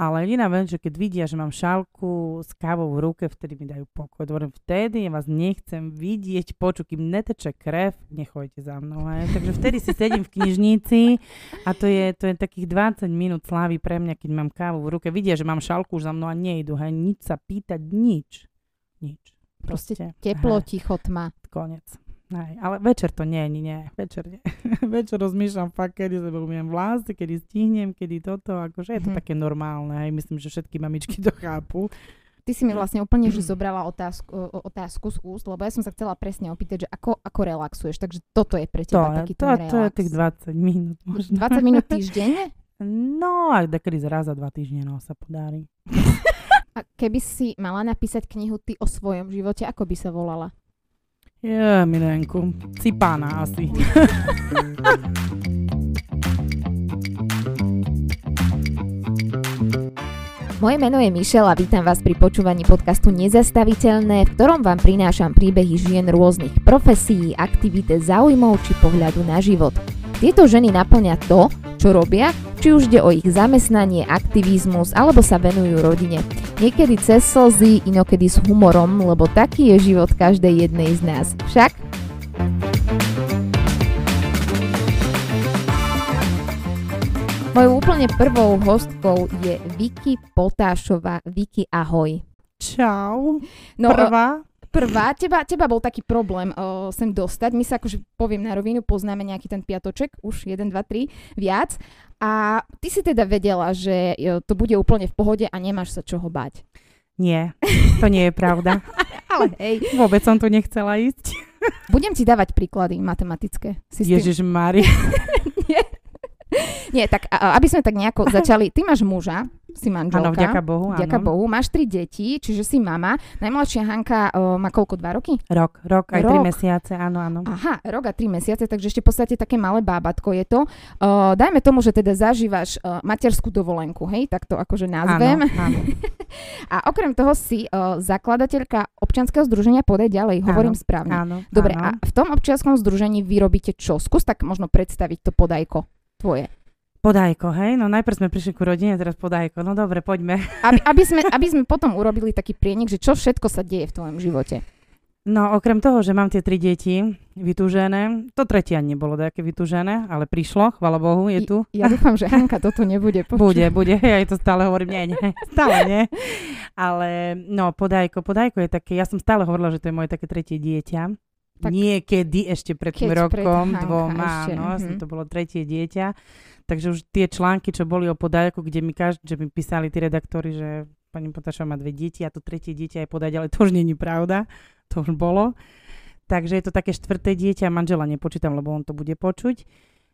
Ale jediná vec, že keď vidia, že mám šálku s kávou v ruke, vtedy mi dajú pokoj. Hovorím, vtedy ja vás nechcem vidieť, počuť, kým neteče krev, nechojte za mnou. Hej. Takže vtedy si sedím v knižnici a to je, to je takých 20 minút slávy pre mňa, keď mám kávu v ruke. Vidia, že mám šálku už za mnou a nejdu. Hej. Nič sa pýtať, nič. Nič. Proste, Proste teplo, hej. ticho, tma. Konec. Aj, ale večer to nie, nie, nie. Večer nie. večer rozmýšľam fakt, kedy sa umiem vlasy, kedy stihnem, kedy toto, akože je to hmm. také normálne. Aj myslím, že všetky mamičky to chápu. Ty si mi vlastne úplne že zobrala otázku, otázku z úst, lebo ja som sa chcela presne opýtať, že ako, ako relaxuješ, takže toto je pre teba to, taký to, ten relax. To je tých 20 minút možno. 20 minút týždenne? No, ak dekedy raz za dva týždne no, sa podarí. A keby si mala napísať knihu ty o svojom živote, ako by sa volala? Je, milenku, cipána asi. Moje meno je Mišel a vítam vás pri počúvaní podcastu Nezastaviteľné, v ktorom vám prinášam príbehy žien rôznych profesí, aktivít, záujmov či pohľadu na život. Tieto ženy naplňa to, čo robia, či už ide o ich zamestnanie, aktivizmus alebo sa venujú rodine. Niekedy cez slzy, inokedy s humorom, lebo taký je život každej jednej z nás. Však? Mojou úplne prvou hostkou je Vicky Potášová. Vicky, ahoj. Čau. No, Prvá prvá, teba, teba bol taký problém uh, sem dostať. My sa akože, poviem na rovinu, poznáme nejaký ten piatoček, už 1, 2, 3, viac. A ty si teda vedela, že to bude úplne v pohode a nemáš sa čoho bať. Nie, to nie je pravda. Ale hej. Vôbec som tu nechcela ísť. Budem ti dávať príklady matematické. Ježiš Mari. nie. Nie, tak aby sme tak nejako začali. Ty máš muža, si manželka. Áno, vďaka Bohu. Vďaka áno. Bohu. Máš tri deti, čiže si mama. Najmladšia Hanka o, má koľko, dva roky? Rok, rok, aj rok. tri mesiace, áno, áno. Aha, rok a tri mesiace, takže ešte v podstate také malé bábatko je to. O, dajme tomu, že teda zažívaš o, materskú dovolenku, hej, tak to akože nazvem. Áno, áno. a okrem toho si o, zakladateľka občianskeho združenia Podaj ďalej, hovorím áno, správne. Áno, Dobre, áno. a v tom občianskom združení vy robíte čo? Skús tak možno predstaviť to podajko tvoje. Podajko, hej? No najprv sme prišli ku rodine, teraz podajko. No dobre, poďme. Aby, aby, sme, aby sme potom urobili taký prienik, že čo všetko sa deje v tvojom živote. No okrem toho, že mám tie tri deti vytúžené, to tretie ani nebolo také vytúžené, ale prišlo, chvala Bohu, je tu. Ja, ja dúfam, že Hanka toto nebude počuť. Bude, bude, ja to stále hovorím, nie, nie, stále nie. Ale no, podajko, podajko je také, ja som stále hovorila, že to je moje také tretie dieťa. Tak Niekedy ešte pred tým rokom, pred dvoma, ešte, no, uh-huh. to bolo tretie dieťa. Takže už tie články, čo boli o podajku, kde mi, každý, že mi písali tí redaktori, že pani Potašová má dve deti a to tretie dieťa je podať, ale to už není pravda. To už bolo. Takže je to také štvrté dieťa, manžela nepočítam, lebo on to bude počuť.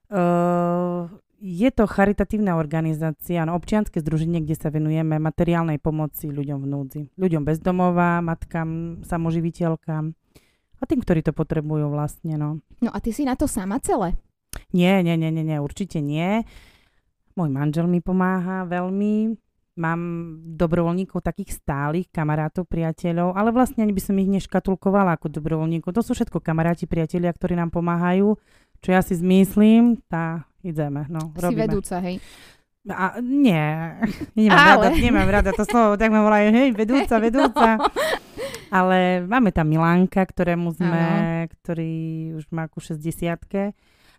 Uh, je to charitatívna organizácia, no, občianske združenie, kde sa venujeme materiálnej pomoci ľuďom v núdzi. Ľuďom bezdomová, matkám, samoživiteľkám a tým, ktorí to potrebujú vlastne. No. no a ty si na to sama celé? Nie, nie, nie, nie, nie, určite nie. Môj manžel mi pomáha veľmi. Mám dobrovoľníkov takých stálych, kamarátov, priateľov, ale vlastne ani by som ich neškatulkovala ako dobrovoľníkov. To sú všetko kamaráti, priatelia, ktorí nám pomáhajú. Čo ja si zmyslím, tá ideme. No, si robíme. vedúca, hej. A, nie, nemám, ale. rada, nemám rada to slovo, tak ma volajú, hej, vedúca, vedúca. No. Ale máme tam Milánka, ktorému sme, ano. ktorý už má ku 60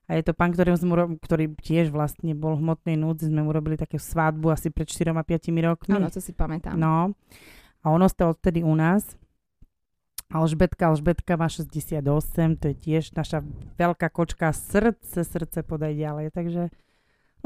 a je to pán, ktorý, sme, ktorý tiež vlastne bol v hmotnej núdzi. Sme mu robili také svadbu asi pred 4-5 rokmi. Áno, to si pamätám. No. A on ostal odtedy u nás. Alžbetka, Alžbetka má 68, to je tiež naša veľká kočka, srdce, srdce podaj ďalej. Takže,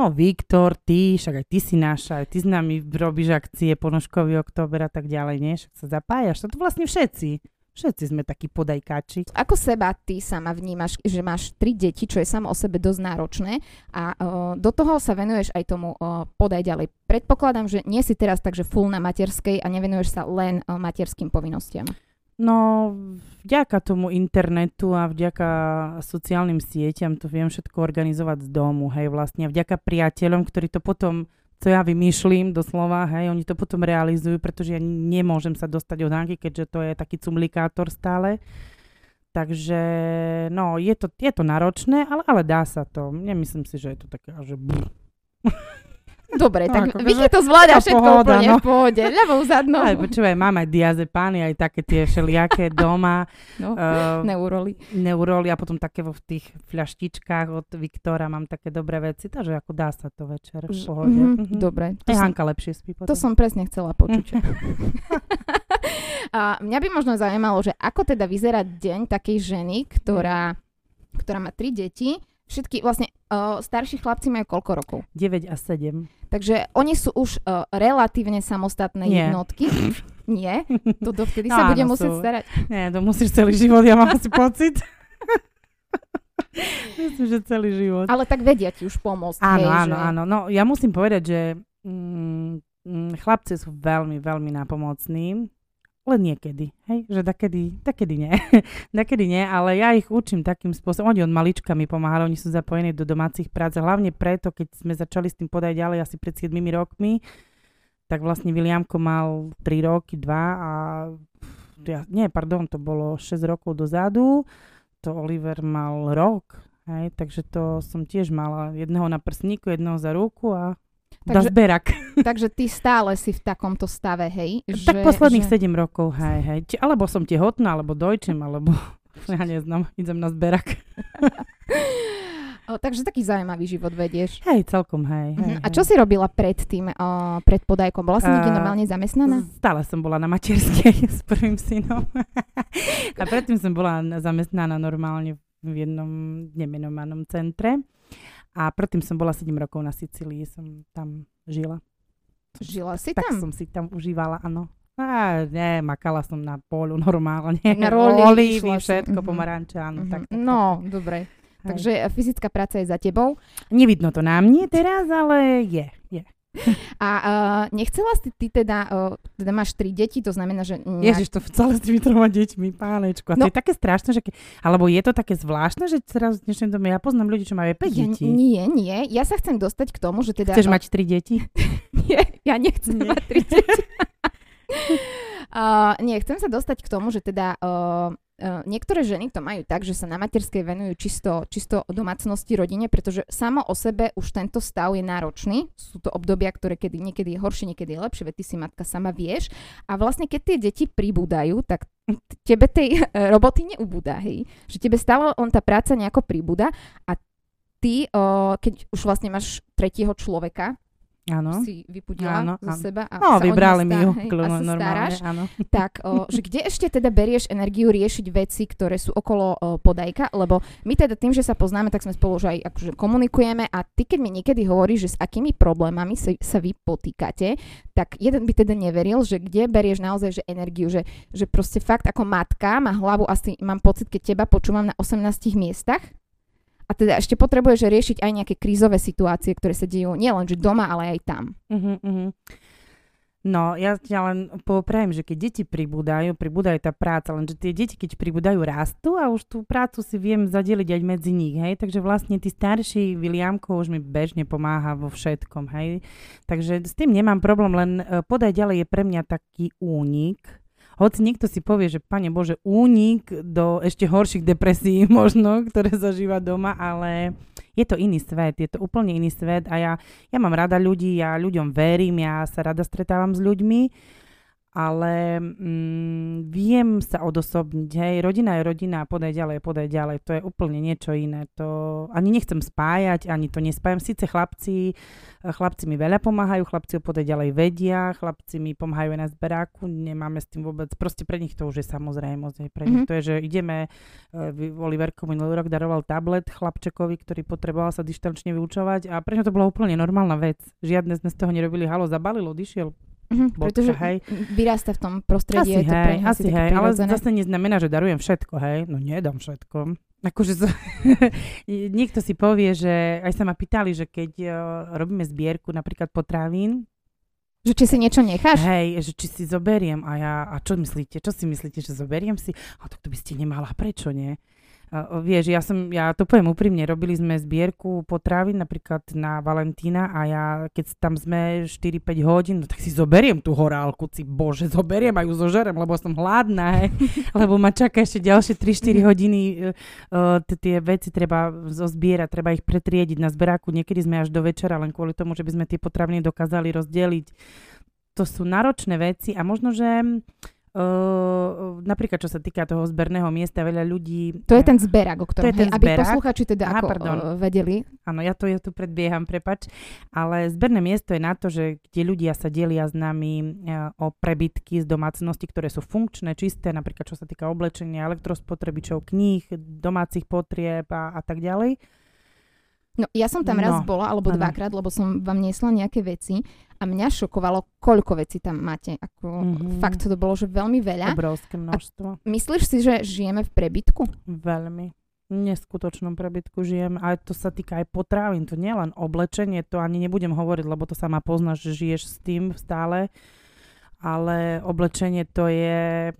no Viktor, ty, však aj ty si naša, aj ty s nami robíš akcie ponožkový október a tak ďalej, nie? Však sa zapájaš, to vlastne všetci. Všetci sme takí podajkáči. Ako seba ty sama vnímaš, že máš tri deti, čo je samo o sebe dosť náročné a uh, do toho sa venuješ aj tomu uh, podaj ďalej. Predpokladám, že nie si teraz takže full na materskej a nevenuješ sa len uh, materským povinnostiam. No, vďaka tomu internetu a vďaka sociálnym sieťam to viem všetko organizovať z domu, hej, vlastne. Vďaka priateľom, ktorí to potom co ja vymýšlim doslova, hej, oni to potom realizujú, pretože ja nemôžem sa dostať od Hanky, keďže to je taký cumlikátor stále. Takže, no, je to, je to náročné, ale, ale dá sa to. Nemyslím si, že je to také, že... Dobre, tak no, Vicky to zvláda všetko pohoda, úplne no. v pohode. Ľavou zadnou. Aj, počúvaj, mám aj diazepány, aj také tie všelijaké doma. No, uh, neuroly. Neuroly a potom také v tých fľaštičkách od Viktora mám také dobré veci, takže ako dá sa to večer v pohode. Mm-hmm, mm-hmm. Dobre. To som, Hanka lepšie spí potom. To som presne chcela počuť. a mňa by možno zaujímalo, že ako teda vyzerá deň takej ženy, ktorá, ktorá má tri deti, všetky, vlastne uh, starší chlapci majú koľko rokov? 9 a 7. Takže oni sú už uh, relatívne samostatné Nie. jednotky. Nie? To dovtedy no, sa bude musieť sú. starať. Nie, to musíš celý život, ja mám asi pocit. Myslím, že celý život. Ale tak vedia ti už pomôcť. Áno, hej, áno, že... áno. No ja musím povedať, že mm, mm chlapci sú veľmi, veľmi napomocní. Len niekedy, hej, že takedy, takedy nie. takedy nie, ale ja ich učím takým spôsobom. Oni od malička mi pomáhali, oni sú zapojení do domácich prác. Hlavne preto, keď sme začali s tým podať ďalej asi pred 7 rokmi, tak vlastne Williamko mal 3 roky, 2 a ja, nie, pardon, to bolo 6 rokov dozadu, to Oliver mal rok, hej, takže to som tiež mala jedného na prsníku, jedného za ruku a takže, zberak. Takže ty stále si v takomto stave, hej? Že, tak posledných že... 7 rokov, hej, hej. Či, alebo som tehotná, alebo dojčím, alebo ja neznám, idem na zberak. o, takže taký zaujímavý život vedieš. Hej, celkom, hej. hej, uh-huh. A čo hej. si robila predtým, uh, pred podajkom? Bola si uh, niekde normálne zamestnaná? Stále som bola na materskej s prvým synom. a predtým som bola zamestnaná normálne v jednom nemenovanom centre. A predtým som bola 7 rokov na Sicílii, som tam žila. Žila si tak tam? Tak som si tam užívala, áno. A nie, makala som na polu normálne. Na roli, Olívy, všetko, mm-hmm. pomaranče, áno. Mm-hmm. Tak, tak, no, tak. dobre. Takže fyzická práca je za tebou? Nevidno to na mne teraz, ale je. A uh, nechcela si ty teda, uh, teda máš tri deti, to znamená, že... Nejak... Ježiš, to celé s tými troma deťmi, pánečku. A no. to je také strašné, že ke... alebo je to také zvláštne, že teraz v dnešnej dobe ja poznám ľudí, čo majú 5 ja, detí. Nie, nie, ja sa chcem dostať k tomu, že teda... Chceš mať tri deti? nie, ja nechcem nie. mať tri deti. uh, nie, chcem sa dostať k tomu, že teda Uh, niektoré ženy to majú tak, že sa na materskej venujú čisto, čisto domácnosti, rodine, pretože samo o sebe už tento stav je náročný. Sú to obdobia, ktoré kedy, niekedy je horšie, niekedy je lepšie, veď ty si matka sama vieš. A vlastne keď tie deti pribúdajú, tak tebe tej roboty neubúda, hej. Že tebe stále on tá práca nejako pribúda a ty, uh, keď už vlastne máš tretieho človeka, Áno. si vypudila áno, zo áno. seba a no, sa vybrali mi ju a sa staráš, áno. tak o, že kde ešte teda berieš energiu riešiť veci, ktoré sú okolo o, podajka, lebo my teda tým, že sa poznáme, tak sme spolu už aj akože komunikujeme a ty keď mi niekedy hovoríš, že s akými problémami sa, sa vy potýkate, tak jeden by teda neveril, že kde berieš naozaj že energiu, že, že proste fakt ako matka má hlavu asi, mám pocit, keď teba počúvam na 18 miestach, a teda ešte potrebuješ riešiť aj nejaké krízové situácie, ktoré sa dejú nielen že doma, ale aj tam. Uh-huh, uh-huh. No, ja ťa len poprajem, že keď deti pribúdajú, pribúdajú tá práca, lenže tie deti, keď pribúdajú, rastú a už tú prácu si viem zadeliť aj medzi nich, hej. Takže vlastne tí starší Williamko už mi bežne pomáha vo všetkom, hej. Takže s tým nemám problém, len e, podaj ďalej je pre mňa taký únik, hoci niekto si povie, že pane Bože, únik do ešte horších depresí možno, ktoré zažíva doma, ale je to iný svet, je to úplne iný svet a ja, ja mám rada ľudí, ja ľuďom verím, ja sa rada stretávam s ľuďmi ale mm, viem sa odosobniť, hej, rodina je rodina, podaj ďalej, podaj ďalej, to je úplne niečo iné, to ani nechcem spájať, ani to nespájam, síce chlapci, chlapci mi veľa pomáhajú, chlapci ho podaj ďalej vedia, chlapci mi pomáhajú aj na zberáku, nemáme s tým vôbec, proste pre nich to už je samozrejmosť, hej, pre nich mm-hmm. to je, že ideme, uh, Oliverko minulý rok daroval tablet chlapčekovi, ktorý potreboval sa dištančne vyučovať a pre to bola úplne normálna vec, žiadne sme z toho nerobili, halo, zabalilo, odišiel, Mm-hmm, pretože hej. vyrasta v tom prostredí. Asi hej, asi hej, ale zase neznamená, že darujem všetko, hej. No nedám všetko. Akože z... niekto si povie, že aj sa ma pýtali, že keď uh, robíme zbierku napríklad potravín, že či si niečo necháš? Hej, že či si zoberiem a ja, a čo myslíte, čo si myslíte, že zoberiem si? A tak to by ste nemala, prečo nie? Vieš, ja som, ja to poviem úprimne, robili sme zbierku potravín napríklad na Valentína a ja, keď tam sme 4-5 hodín, no tak si zoberiem tú horálku, si bože, zoberiem a ju zožerem, lebo som hladná, he, lebo ma čaká ešte ďalšie 3-4 hodiny, uh, tie veci treba zozbierať, treba ich pretriediť na zberáku, niekedy sme až do večera, len kvôli tomu, že by sme tie potraviny dokázali rozdeliť. To sú náročné veci a možno, že Uh, napríklad, čo sa týka toho zberného miesta, veľa ľudí... To je ten zberak, o ktorom, to je ten hej, aby posluchači teda Aha, ako pardon. Uh, vedeli. Áno, ja to ja tu predbieham, prepač. Ale zberné miesto je na to, že kde ľudia sa delia s nami uh, o prebytky z domácnosti, ktoré sú funkčné, čisté, napríklad čo sa týka oblečenia, elektrospotrebičov, kníh, domácich potrieb a, a tak ďalej. No, ja som tam no, raz bola, alebo ano. dvakrát, lebo som vám niesla nejaké veci a mňa šokovalo, koľko vecí tam máte. Ako, mm-hmm. Fakt to bolo, že veľmi veľa. Obrovské množstvo. A myslíš si, že žijeme v prebytku? Veľmi. V neskutočnom prebytku žijem, ale to sa týka aj potravín, to nie len oblečenie, to ani nebudem hovoriť, lebo to sama poznáš, že žiješ s tým stále, ale oblečenie to je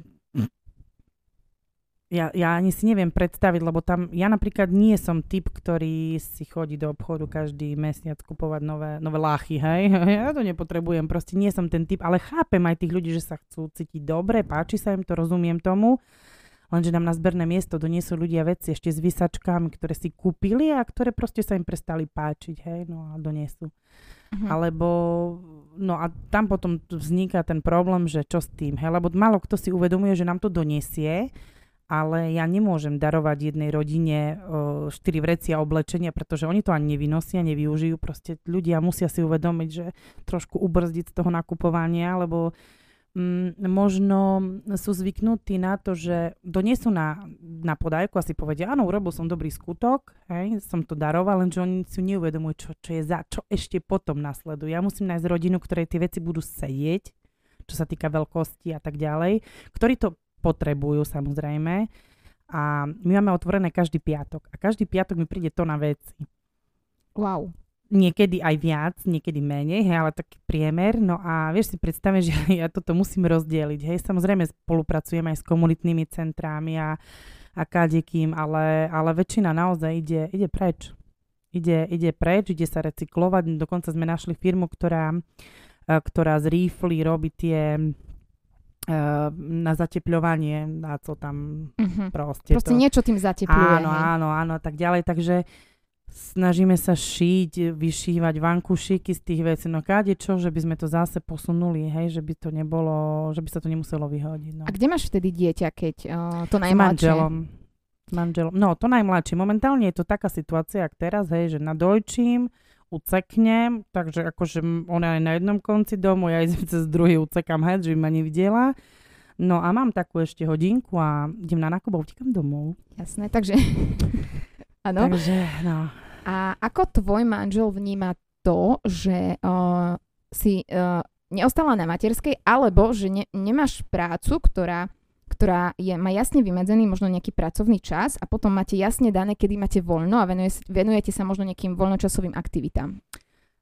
ja, ja ani si neviem predstaviť, lebo tam, ja napríklad nie som typ, ktorý si chodí do obchodu každý mesiac kupovať nové, nové láchy, hej. Ja to nepotrebujem, proste nie som ten typ, ale chápem aj tých ľudí, že sa chcú cítiť dobre, páči sa im to, rozumiem tomu, lenže nám na zberné miesto doniesú ľudia veci ešte s vysačkami, ktoré si kúpili a ktoré proste sa im prestali páčiť, hej, no a doniesú. Uh-huh. Alebo, no a tam potom vzniká ten problém, že čo s tým, hej, lebo málo kto si uvedomuje, že nám to doniesie, ale ja nemôžem darovať jednej rodine štyri vrecia oblečenia, pretože oni to ani nevynosia, nevyužijú. Proste ľudia musia si uvedomiť, že trošku ubrzdiť z toho nakupovania, lebo mm, možno sú zvyknutí na to, že donesú na, na podajku a si povedia, áno, urobil som dobrý skutok, hej, som to daroval, lenže oni si neuvedomujú, čo, čo je za, čo ešte potom nasleduje. Ja musím nájsť rodinu, ktorej tie veci budú sedieť, čo sa týka veľkosti a tak ďalej, ktorí to potrebujú samozrejme. A my máme otvorené každý piatok. A každý piatok mi príde to na veci. Wow. Niekedy aj viac, niekedy menej, hej, ale taký priemer. No a vieš si predstaviť, že ja toto musím rozdeliť. Hej, samozrejme spolupracujeme aj s komunitnými centrámi a, a kadekým, ale, ale väčšina naozaj ide, ide preč. Ide, ide preč, ide sa recyklovať. Dokonca sme našli firmu, ktorá, ktorá z rýfly robí tie na zatepľovanie a co tam uh-huh. proste. Proste to... niečo tým zatepľuje. Áno, hej. áno, áno, tak ďalej. Takže snažíme sa šiť, vyšívať vankušiky z tých vecí. No káde čo, že by sme to zase posunuli, hej, že by to nebolo, že by sa to nemuselo vyhodiť. No. A kde máš vtedy dieťa, keď uh, to najmladšie? S manželom. S manželom. No, to najmladšie. Momentálne je to taká situácia, ak teraz, hej, že nadojčím, uceknem, takže akože ona je na jednom konci domu, ja idem cez druhý ucekám head, že by ma nevidela. No a mám takú ešte hodinku a idem na nákup a utekam domov. Jasné, takže... Áno. Takže, no. A ako tvoj manžel vníma to, že uh, si uh, neostala na materskej, alebo že ne, nemáš prácu, ktorá ktorá je, má jasne vymedzený možno nejaký pracovný čas a potom máte jasne dané, kedy máte voľno a venuje, venujete sa možno nejakým voľnočasovým aktivitám.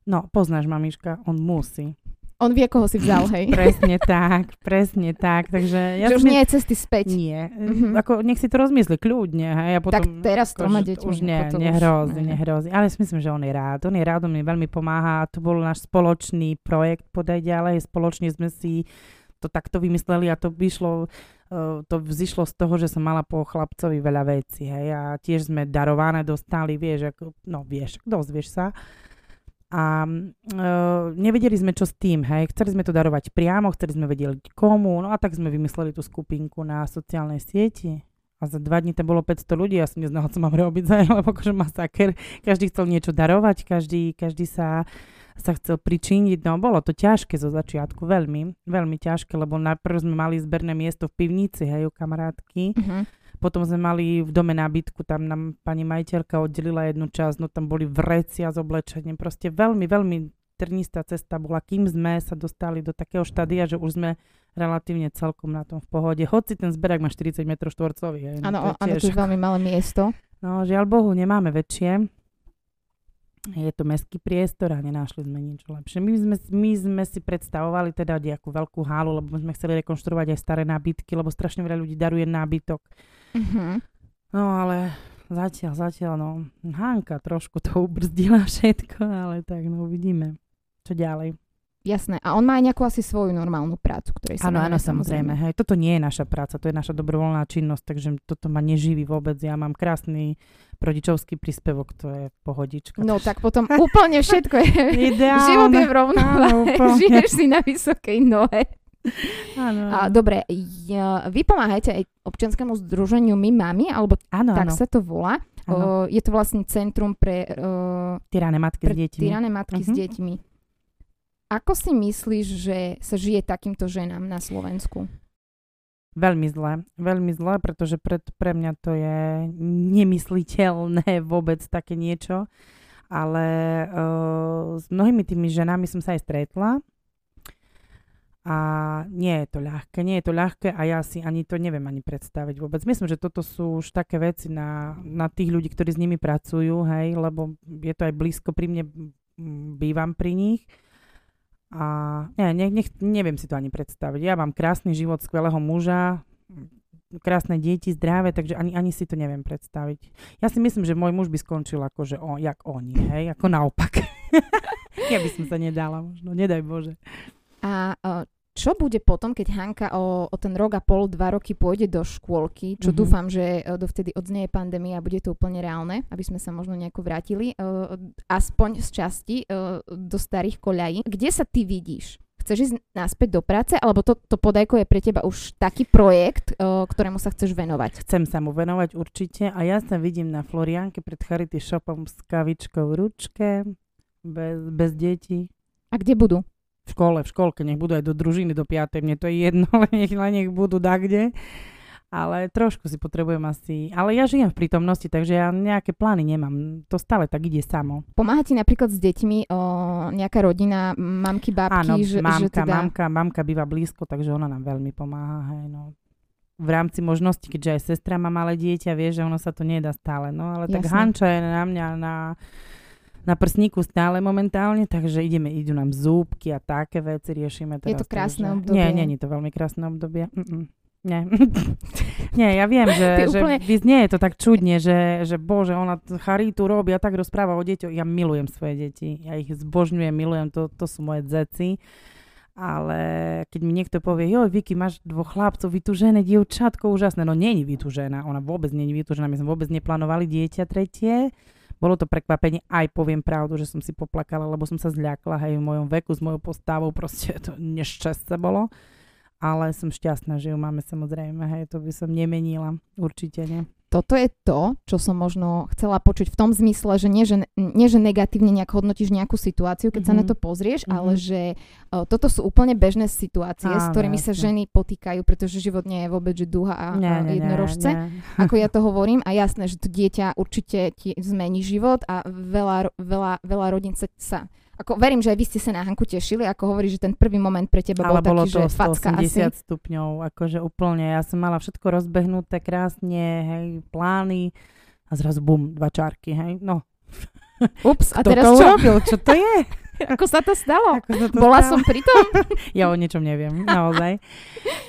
No, poznáš, mamiška, on musí. On vie, koho si vzal, hej. presne tak, presne tak. Takže ja že už nie je cesty späť. Nie. Mm-hmm. Ako, nech si to rozmyslí kľudne. Hej, a potom, tak teraz to má deťmi. Už nie, nehrozí, nehrozí. Ale si myslím, že on je rád. On je rád, on mi veľmi pomáha. To bol náš spoločný projekt, podaj ďalej. Spoločne sme si to takto vymysleli a to vyšlo to vzýšlo z toho, že som mala po chlapcovi veľa vecí, hej, a tiež sme darované dostali, vieš, ako, no vieš, dozvieš sa. A uh, nevedeli sme, čo s tým, hej, chceli sme to darovať priamo, chceli sme vedieť komu, no a tak sme vymysleli tú skupinku na sociálnej sieti. A za dva dní tam bolo 500 ľudí, ja som neznala, co mám robiť, lebo akože masaker. Každý chcel niečo darovať, každý, každý sa sa chcel pričiniť. No bolo to ťažké zo začiatku, veľmi, veľmi ťažké, lebo najprv sme mali zberné miesto v pivnici, hej, u kamarátky. Uh-huh. Potom sme mali v dome nábytku, tam nám pani majiteľka oddelila jednu časť, no tam boli vrecia s oblečením. Proste veľmi, veľmi trnistá cesta bola, kým sme sa dostali do takého štádia, že už sme relatívne celkom na tom v pohode. Hoci ten zberak má 40 m štvorcový. Áno, áno, to je veľmi malé miesto. No, žiaľ Bohu, nemáme väčšie je to mestský priestor a nenášli sme nič lepšie. My sme, my sme si predstavovali teda nejakú veľkú hálu, lebo sme chceli rekonštruovať aj staré nábytky, lebo strašne veľa ľudí daruje nábytok. Uh-huh. No ale zatiaľ, zatiaľ, no, Hanka trošku to ubrzdila všetko, ale tak, no uvidíme, čo ďalej. Jasné. A on má aj nejakú asi svoju normálnu prácu, ktorej sa Áno, áno, samozrejme. Hej. Toto nie je naša práca, to je naša dobrovoľná činnosť, takže toto ma neživí vôbec. Ja mám krásny rodičovský príspevok, to je pohodička. No tak potom úplne všetko je. Ideálne. Život je v rovnováhe. Žiješ si na vysokej nohe. Áno, áno. A, dobre, ja, vy pomáhajte aj občianskému združeniu My Mami, alebo áno, tak áno. sa to volá. O, je to vlastne centrum pre... O, tyrané matky pre s deťmi. Tyrané matky uh-huh. s mhm. deťmi. Ako si myslíš, že sa žije takýmto ženám na Slovensku? Veľmi zle, veľmi zle, pretože pre, pre mňa to je nemysliteľné vôbec také niečo. Ale uh, s mnohými tými ženami som sa aj stretla a nie je to ľahké, nie je to ľahké a ja si ani to neviem ani predstaviť vôbec. Myslím, že toto sú už také veci na, na tých ľudí, ktorí s nimi pracujú, hej, lebo je to aj blízko pri mne, bývam pri nich a nie, ne, nech, neviem si to ani predstaviť. Ja mám krásny život, skvelého muža, krásne deti, zdravé, takže ani, ani si to neviem predstaviť. Ja si myslím, že môj muž by skončil ako, že on, jak oni, hej, ako naopak. ja by som sa nedala možno, nedaj Bože. A čo bude potom, keď Hanka o, o ten rok a pol, dva roky pôjde do škôlky, čo mm-hmm. dúfam, že e, dovtedy odznie pandémia a bude to úplne reálne, aby sme sa možno nejako vrátili, uh, aspoň z časti uh, do starých koľají. Kde sa ty vidíš? Chceš ísť naspäť do práce, alebo to, to podajko je pre teba už taký projekt, uh, ktorému sa chceš venovať? Chcem sa mu venovať určite a ja sa vidím na Florianke pred Charity Shopom s kavičkou v ručke, bez, bez detí. A kde budú? V škole, v školke, nech budú aj do družiny do 5. Mne to je jedno, len nech, len nech budú dakde. Ale trošku si potrebujem asi... Ale ja žijem v prítomnosti, takže ja nejaké plány nemám. To stále tak ide samo. Pomáha ti napríklad s deťmi o, nejaká rodina, mamky, babky? Áno, že, mamka, že teda... mamka, mamka býva blízko, takže ona nám veľmi pomáha. Hej, no v rámci možnosti, keďže aj sestra má malé dieťa, vie, že ono sa to nedá stále. No ale Jasne. tak Hanča je na mňa na na prsníku stále momentálne, takže ideme, idú nám zúbky a také veci riešime. Teraz, je to krásne takže... obdobie? Nie, nie je to veľmi krásne obdobie. Mm-mm. Nie. nie, ja viem, že, že úplne... nie je to tak čudne, že, že bože, ona charitu robí a tak rozpráva o deťoch. Ja milujem svoje deti, ja ich zbožňujem, milujem, to, to sú moje dzeci. Ale keď mi niekto povie, joj, Vicky, máš dvoch chlapcov, vytúžené dievčatko, úžasné. No není vytúžená, ona vôbec není vytúžená, my sme vôbec neplánovali dieťa tretie. Bolo to prekvapenie, aj poviem pravdu, že som si poplakala, lebo som sa zľakla, hej, v mojom veku, s mojou postavou, proste to nešťastie bolo. Ale som šťastná, že ju máme samozrejme, hej, to by som nemenila, určite nie toto je to, čo som možno chcela počuť v tom zmysle, že nie, že, nie, že negatívne nejak hodnotíš nejakú situáciu, keď mm-hmm. sa na mhm. to pozrieš, mm-hmm. ale že o, toto sú úplne bežné situácie, Áno, s ktorými jasne. sa ženy potýkajú, pretože život nie je vôbec že duha a, nie, a jednorožce, nie, nie. ako ja to hovorím. A jasné, že to dieťa určite ti zmení život a veľa, veľa, veľa rodín sa, sa ako verím, že aj vy ste sa na Hanku tešili, ako hovorí, že ten prvý moment pre teba Ale bol bolo taký, to že facka 180 asi. stupňov, akože úplne. Ja som mala všetko rozbehnuté krásne, hej, plány a zrazu bum, dva čárky, hej, no. Ups, a teraz to čo? Urobil? Čo to je? Ako sa to stalo? Sa to Bola stalo? som pri tom? ja o niečom neviem, naozaj.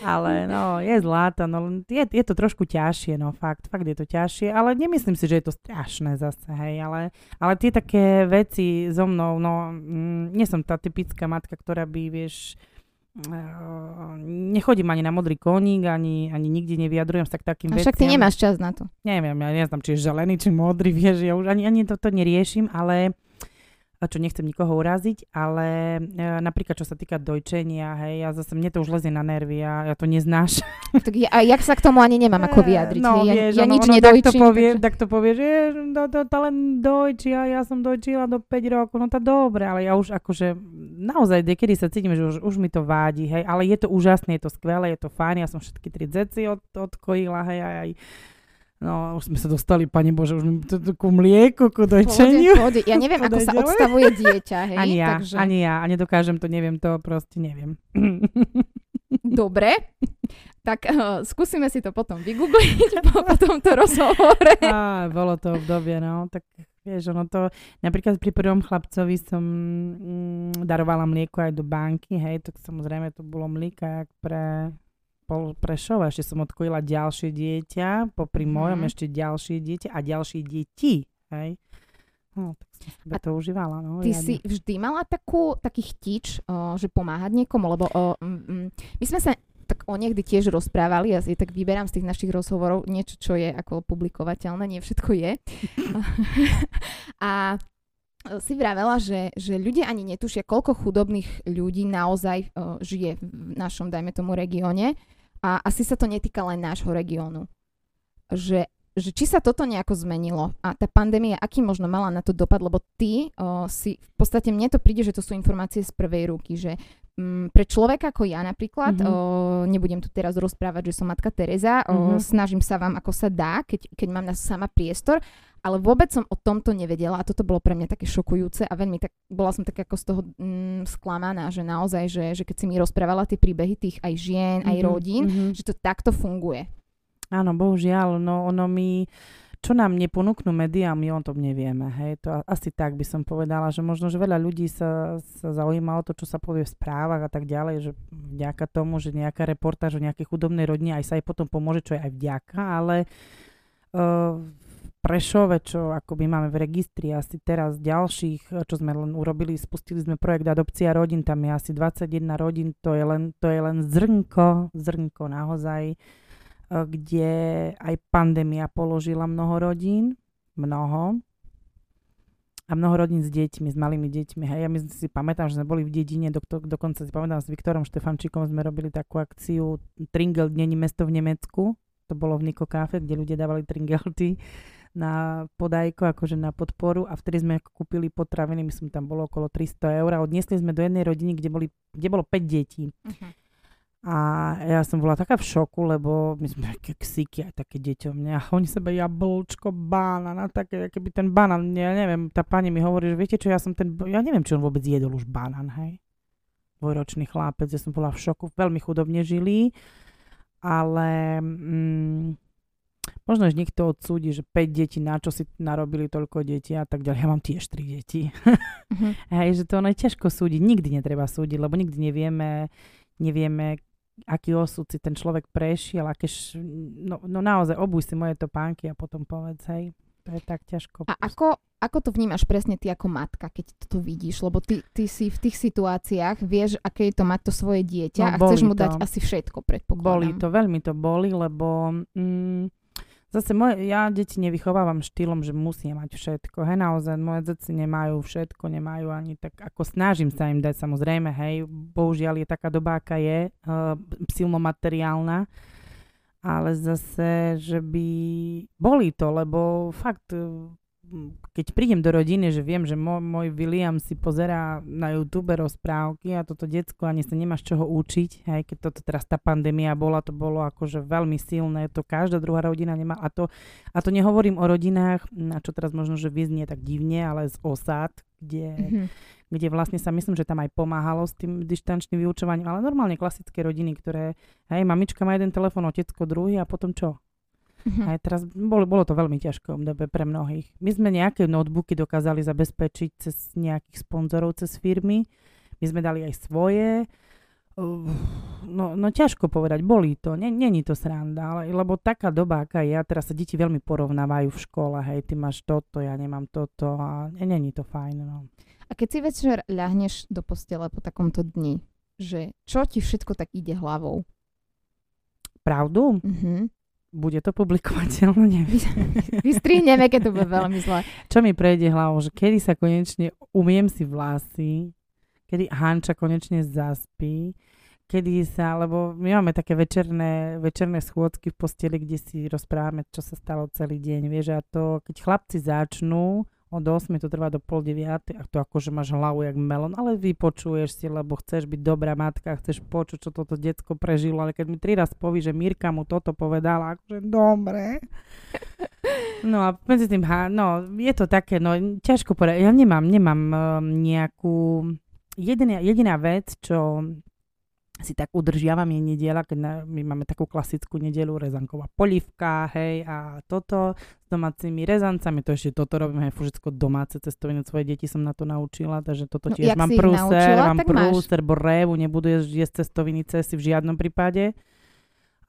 Ale no, je zláta, no je, je to trošku ťažšie, no fakt, fakt je to ťažšie, ale nemyslím si, že je to strašné zase, hej, ale, ale tie také veci so mnou, no, mm, nie som tá typická matka, ktorá by, vieš, uh, nechodím ani na modrý koník, ani, ani nikde nevyjadrujem sa k takým veciam. však ty nemáš čas na to. Neviem, ja neznám, či je želený, či modrý, vieš, ja už ani, ani toto neriešim, ale čo nechcem nikoho uraziť, ale e, napríklad čo sa týka dojčenia, hej, ja zase mne to už lezie na nervy a ja to neznáš. Tak ja, a jak sa k tomu ani nemám ako vyjadriť. No, ja, vieš, ja ono, nič ono, nedojčím. Tak to povie, takže... tak to povie, že to, to, to len dojčí a ja som dojčila do 5 rokov, no to dobre, ale ja už akože naozaj niekedy sa cítim, že už, už mi to vádi, hej, ale je to úžasné, je to skvelé, je to fajn, ja som všetky tri dzeci od, odkojila, hej, aj, aj No, už sme sa dostali, Pane Bože, už mi to, to ku mlieku, ku dojčeniu. Pôjde, pôjde. Ja neviem, ako sa odstavuje dieťa, hej? Ani ja, takže... ani ja. A nedokážem to, neviem to, proste neviem. Dobre. Tak uh, skúsime si to potom vygoogliť po, po tomto rozhovore. Á, bolo to obdobie, no. Tak vieš, ono to... Napríklad pri prvom chlapcovi som mm, darovala mlieko aj do banky, hej, tak samozrejme to bolo mlieka jak pol Prešova, ešte som odkojila ďalšie dieťa, popri mm. mojom ešte ďalšie dieťa a ďalšie deti, hej. No, tak som sebe to užívala. No, ty si vždy mala takú, taký chtič, o, že pomáhať niekomu, lebo o, m, m, my sme sa tak o niekdy tiež rozprávali, ja si tak vyberám z tých našich rozhovorov niečo, čo je ako publikovateľné, nie všetko je. a si vravela, že, že ľudia ani netušia, koľko chudobných ľudí naozaj uh, žije v našom, dajme tomu, regióne. A asi sa to netýka len nášho regiónu. Že že či sa toto nejako zmenilo a tá pandémia, aký možno mala na to dopad, lebo ty o, si, v podstate mne to príde, že to sú informácie z prvej ruky, že m, mm, pre človeka ako ja napríklad, mm-hmm. o, nebudem tu teraz rozprávať, že som matka Teresa, o, mm-hmm. snažím sa vám ako sa dá, keď, keď mám na sama priestor, ale vôbec som o tomto nevedela a toto bolo pre mňa také šokujúce a veľmi tak, bola som tak ako z toho mm, sklamaná, že naozaj, že, že keď si mi rozprávala tie príbehy tých aj žien, mm-hmm. aj rodín, mm-hmm. že to takto funguje. Áno, bohužiaľ, no ono mi, čo nám neponúknú médiá, my o tom nevieme, hej, to asi tak by som povedala, že možno, že veľa ľudí sa, sa zaujíma o to, čo sa povie v správach a tak ďalej, že vďaka tomu, že nejaká reportáž o nejakej chudobnej rodine aj sa aj potom pomôže, čo je aj vďaka, ale uh, Prešove, čo ako my máme v registri asi teraz ďalších, čo sme len urobili, spustili sme projekt Adopcia rodín, tam je asi 21 rodín, to je len, to je len zrnko, zrnko naozaj E, kde aj pandémia položila mnoho rodín, mnoho, a mnoho rodín s deťmi, s malými deťmi. Hej, ja my si pamätám, že sme boli v dedine, do, dokonca si pamätám, s Viktorom Štefančíkom sme robili takú akciu Tringel Dnení mesto v Nemecku. To bolo v Niko Cafe, kde ľudia dávali tringelty na podajko, akože na podporu a vtedy sme kúpili potraviny, myslím, tam bolo okolo 300 eur a odniesli sme do jednej rodiny, kde, boli, kde bolo 5 detí. Uh-huh. A ja som bola taká v šoku, lebo my sme také ksíky aj také deťom. A oni sebe jablčko, banán a také, keby ten banán, ja neviem, tá pani mi hovorí, že viete čo, ja som ten, ja neviem, či on vôbec jedol už banán, hej. Dvojročný chlapec, ja som bola v šoku, veľmi chudobne žili, ale mm, možno, že niekto odsúdi, že 5 detí, na čo si narobili toľko detí a tak ďalej. Ja mám tiež 3 deti. Mm-hmm. hej, že to ono je ťažko súdiť, nikdy netreba súdiť, lebo nikdy nevieme, nevieme, aký osud si ten človek prešiel, aké š... no, no naozaj obuj si moje topánky a potom povedz, hej, to je tak ťažko. A ako, ako to vnímaš presne ty ako matka, keď to vidíš? Lebo ty, ty si v tých situáciách, vieš, aké je to mať to svoje dieťa no, a chceš mu to. dať asi všetko, predpokladám. Boli to, veľmi to boli, lebo mm, Zase moje, ja deti nevychovávam štýlom, že musia mať všetko. Hej, naozaj, moje deti nemajú všetko, nemajú ani tak, ako snažím sa im dať, samozrejme, hej, bohužiaľ je taká doba, aká je, uh, silno materiálna, ale zase, že by boli to, lebo fakt keď prídem do rodiny, že viem, že môj, môj William si pozerá na YouTube rozprávky a toto decko ani sa nemáš čoho učiť, aj keď toto teraz tá pandémia bola, to bolo akože veľmi silné, to každá druhá rodina nemá a to, a to nehovorím o rodinách, na čo teraz možno, že vyznie tak divne, ale z osád, kde, mm-hmm. kde vlastne sa myslím, že tam aj pomáhalo s tým dištančným vyučovaním, ale normálne klasické rodiny, ktoré, hej, mamička má jeden telefón, otecko druhý a potom čo? Mm-hmm. Aj teraz bolo, bolo to veľmi ťažké obdobie pre mnohých. My sme nejaké notebooky dokázali zabezpečiť cez nejakých sponzorov, cez firmy. My sme dali aj svoje. No, no ťažko povedať, boli to, není to sranda, ale lebo taká doba, aká je, a teraz sa deti veľmi porovnávajú v škole, hej, ty máš toto, ja nemám toto a není to fajn, no. A keď si večer ľahneš do postele po takomto dni, že čo ti všetko tak ide hlavou? Pravdu? Mhm bude to publikovateľné, neviem. Vystrihneme, keď to bude veľmi zle. Čo mi prejde hlavou, že kedy sa konečne umiem si vlasy, kedy Hanča konečne zaspí, kedy sa, lebo my máme také večerné, večerné schôdzky v posteli, kde si rozprávame, čo sa stalo celý deň, vieš, a to, keď chlapci začnú, od 8 to trvá do pol 9 a to akože máš hlavu jak melon, ale vypočuješ si, lebo chceš byť dobrá matka, chceš počuť, čo toto detsko prežilo, ale keď mi tri raz poví, že Mirka mu toto povedala, akože dobre. No a medzi tým, no, je to také, no, ťažko povedať, ja nemám, nemám um, nejakú, jediná, jediná vec, čo si tak udržiavam je nedela, keď na, my máme takú klasickú nedelu, rezanková polivka, hej, a toto s domácimi rezancami, to ešte toto robím, hej, všetko domáce cestoviny, svoje deti som na to naučila, takže toto no, tiež mám prúser, naučila, mám prúser, bo révu, nebudú jesť cestoviny cesty v žiadnom prípade.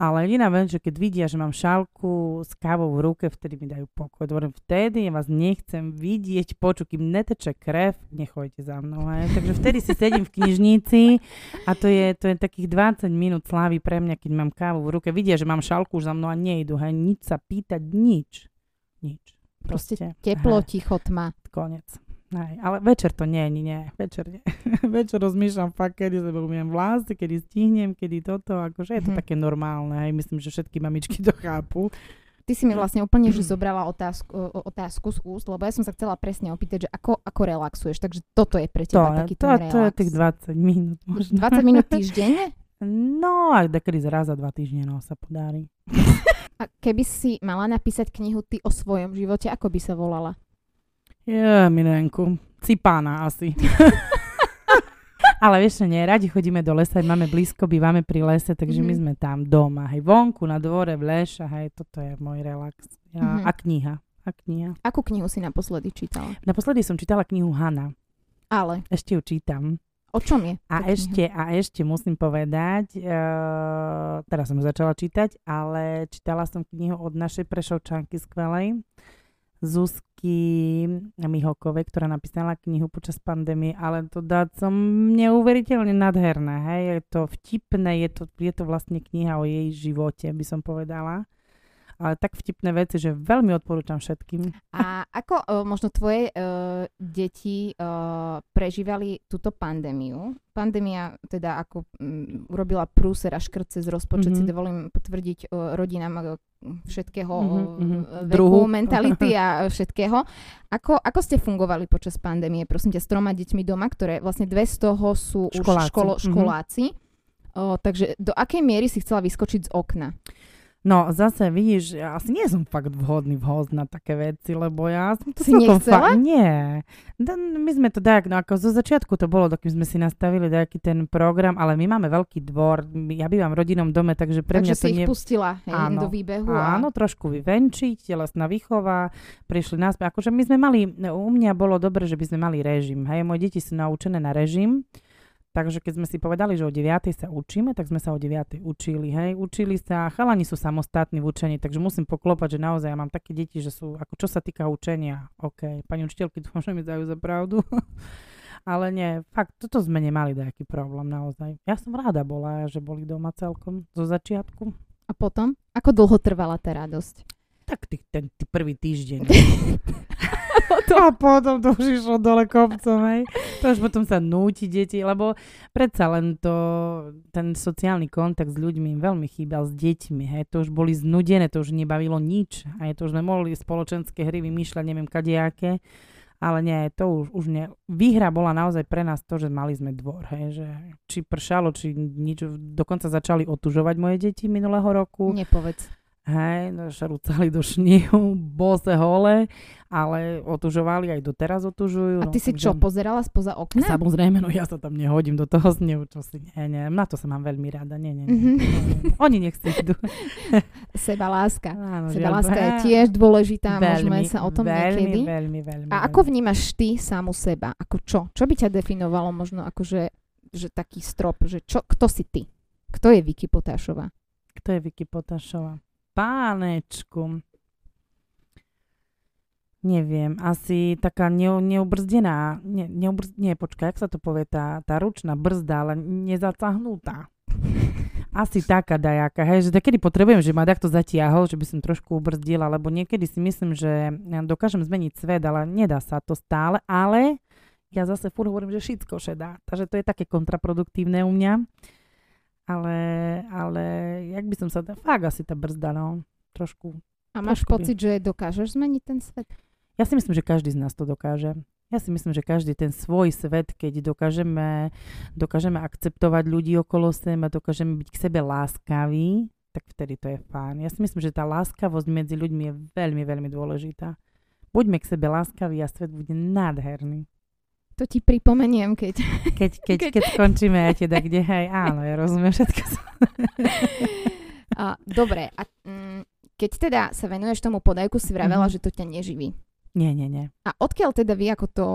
Ale iná vec, že keď vidia, že mám šálku s kávou v ruke, vtedy mi dajú pokoj. Dobre, vtedy ja vás nechcem vidieť, počuť, kým neteče krev, nechojte za mnou. Hej. Takže vtedy si sedím v knižnici a to je, to je takých 20 minút slávy pre mňa, keď mám kávu v ruke. Vidia, že mám šálku už za mnou a nejdu. Hej. Nič sa pýtať, nič. Nič. Proste, Proste teplo, hej. ticho, tma. Konec. Aj, ale večer to nie, nie, nie. Večer nie. večer rozmýšľam fakt, kedy sa umiem vlasy, kedy stihnem, kedy toto, akože je to mm. také normálne. Hej. Myslím, že všetky mamičky to chápu. Ty si mi vlastne úplne že zobrala otázku, otázku z úst, lebo ja som sa chcela presne opýtať, že ako, ako relaxuješ, takže toto je pre teba to, taký to, ten relax. To je tých 20 minút možno. 20 minút týždenne? No, ak dekedy raz za dva týždne no, sa podarí. A keby si mala napísať knihu ty o svojom živote, ako by sa volala? Je, milenku. Cipána asi. Ale vieš, nie, radi chodíme do lesa, máme blízko, bývame pri lese, takže mm-hmm. my mhm. sme tam doma, hej, vonku, na dvore, v leša, hej, toto je môj relax. Ja, mm-hmm. A kniha. A kniha. Akú knihu si naposledy čítala? Naposledy som čítala knihu Hanna. Ale? Ešte ju čítam. O čom je? A ešte, a ešte musím povedať, uh, teraz som začala čítať, ale čítala som knihu od našej prešovčanky skvelej, Zuzky Mihokovej, ktorá napísala knihu počas pandémie, ale to dá som neuveriteľne nadherné. Hej? Je to vtipné, je to, je to vlastne kniha o jej živote, by som povedala ale tak vtipné veci, že veľmi odporúčam všetkým. A ako uh, možno tvoje uh, deti uh, prežívali túto pandémiu? Pandémia teda ako um, urobila prúser a škrt cez rozpočet, mm-hmm. si dovolím potvrdiť uh, rodinám uh, všetkého mm-hmm. veku, Druhu. mentality a všetkého. Ako, ako ste fungovali počas pandémie, prosím ťa, s troma deťmi doma, ktoré vlastne dve z toho sú školáci. už školo, školáci. Mm-hmm. O, takže do akej miery si chcela vyskočiť z okna? No, zase vidíš, ja asi nie som fakt vhodný vhoz na také veci, lebo ja som to si nechcela? Fa- nie. My sme to tak, no ako zo začiatku to bolo, dokým sme si nastavili nejaký ten program, ale my máme veľký dvor, ja bývam v rodinnom dome, takže pre takže mňa to si ich pustila hej, áno, do výbehu? A... Áno, trošku vyvenčiť, telesná výchova, prišli nás, akože my sme mali, u mňa bolo dobre, že by sme mali režim, hej, moje deti sú naučené na režim, Takže keď sme si povedali, že o 9. sa učíme, tak sme sa o 9. učili. Hej, učili sa, chalani sú samostatní v učení, takže musím poklopať, že naozaj ja mám také deti, že sú, ako čo sa týka učenia, OK, pani učiteľky dúfam, že mi dajú za pravdu. Ale nie, fakt, toto sme nemali nejaký problém naozaj. Ja som rada bola, že boli doma celkom zo začiatku. A potom? Ako dlho trvala tá radosť? Tak tý, ten tý prvý týždeň. a potom to už išlo dole kopcom, hej. To už potom sa núti deti, lebo predsa len to, ten sociálny kontakt s ľuďmi veľmi chýbal s deťmi, hej. To už boli znudené, to už nebavilo nič. Aj to už sme mohli spoločenské hry vymýšľať, neviem, kadejaké. Ale nie, to už, už nie. Výhra bola naozaj pre nás to, že mali sme dvor, hej, že či pršalo, či nič. Dokonca začali otužovať moje deti minulého roku. Nepovedz. Hej, no, šarúcali do šnihu, bose hole, ale otužovali, aj doteraz otužujú. A ty no, si čo, pozerala spoza okna? Samozrejme, no ja sa tam nehodím do toho snehu, čo si, nie, nie, na to sa mám veľmi rada, nie, nie, nie. Mm-hmm. nie. Oni nech si idú. Seba láska. Áno, Seba láska je tiež dôležitá, veľmi, môžeme sa o tom veľmi, niekedy. Veľmi, veľmi, A ako vnímaš ty samu seba? Ako čo? Čo by ťa definovalo možno akože že taký strop, že čo, kto si ty? Kto je Vicky Potášová? Kto je Vicky Potášová? Pánečku. Neviem, asi taká ne, neubrzdená, ne, neubrzd, nie, počkaj, jak sa to povie, tá, tá ručná brzda, ale nezacahnutá. Asi taká dajaká, hej, že takedy potrebujem, že ma takto zatiahol, že by som trošku ubrzdila, lebo niekedy si myslím, že dokážem zmeniť svet, ale nedá sa to stále, ale ja zase furt hovorím, že všetko sa dá, takže to je také kontraproduktívne u mňa ale, ale jak by som sa, fakt asi tá brzda, no, trošku. A máš trošku pocit, by. že dokážeš zmeniť ten svet? Ja si myslím, že každý z nás to dokáže. Ja si myslím, že každý ten svoj svet, keď dokážeme, dokážeme akceptovať ľudí okolo seba, dokážeme byť k sebe láskaví, tak vtedy to je fajn. Ja si myslím, že tá láskavosť medzi ľuďmi je veľmi, veľmi dôležitá. Buďme k sebe láskaví a svet bude nádherný. To ti pripomeniem, keď... Keď, keď, keď... keď skončíme aj teda, kde, hej, áno, ja rozumiem všetko. a, dobre, a mm, keď teda sa venuješ tomu podajku, si vravela, mm-hmm. že to ťa neživí. Nie, nie, nie. A odkiaľ teda vy ako to,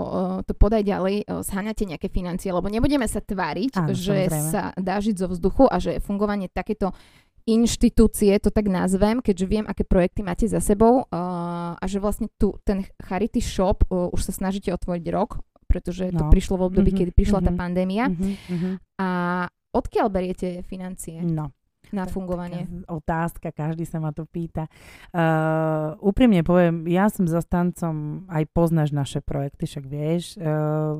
to podaj ďalej zháňate nejaké financie? Lebo nebudeme sa tváriť, Áno, že samozrejme. sa dá žiť zo vzduchu a že fungovanie takéto inštitúcie, to tak nazvem, keďže viem, aké projekty máte za sebou uh, a že vlastne tu ten Charity Shop uh, už sa snažíte otvoriť rok, pretože no. to prišlo v období, mm-hmm, kedy prišla mm-hmm, tá pandémia. Mm-hmm, a odkiaľ beriete financie? No. Na fungovanie. Otázka, každý sa ma to pýta. Uh, úprimne poviem, ja som zastancom, aj poznáš naše projekty, však vieš, uh,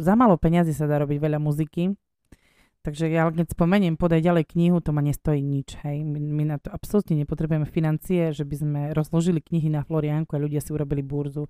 za malo peniazy sa dá robiť veľa muziky, Takže ja keď spomeniem, podaj ďalej knihu, to ma nestojí nič. Hej. My, my na to absolútne nepotrebujeme financie, že by sme rozložili knihy na Florianku a ľudia si urobili burzu.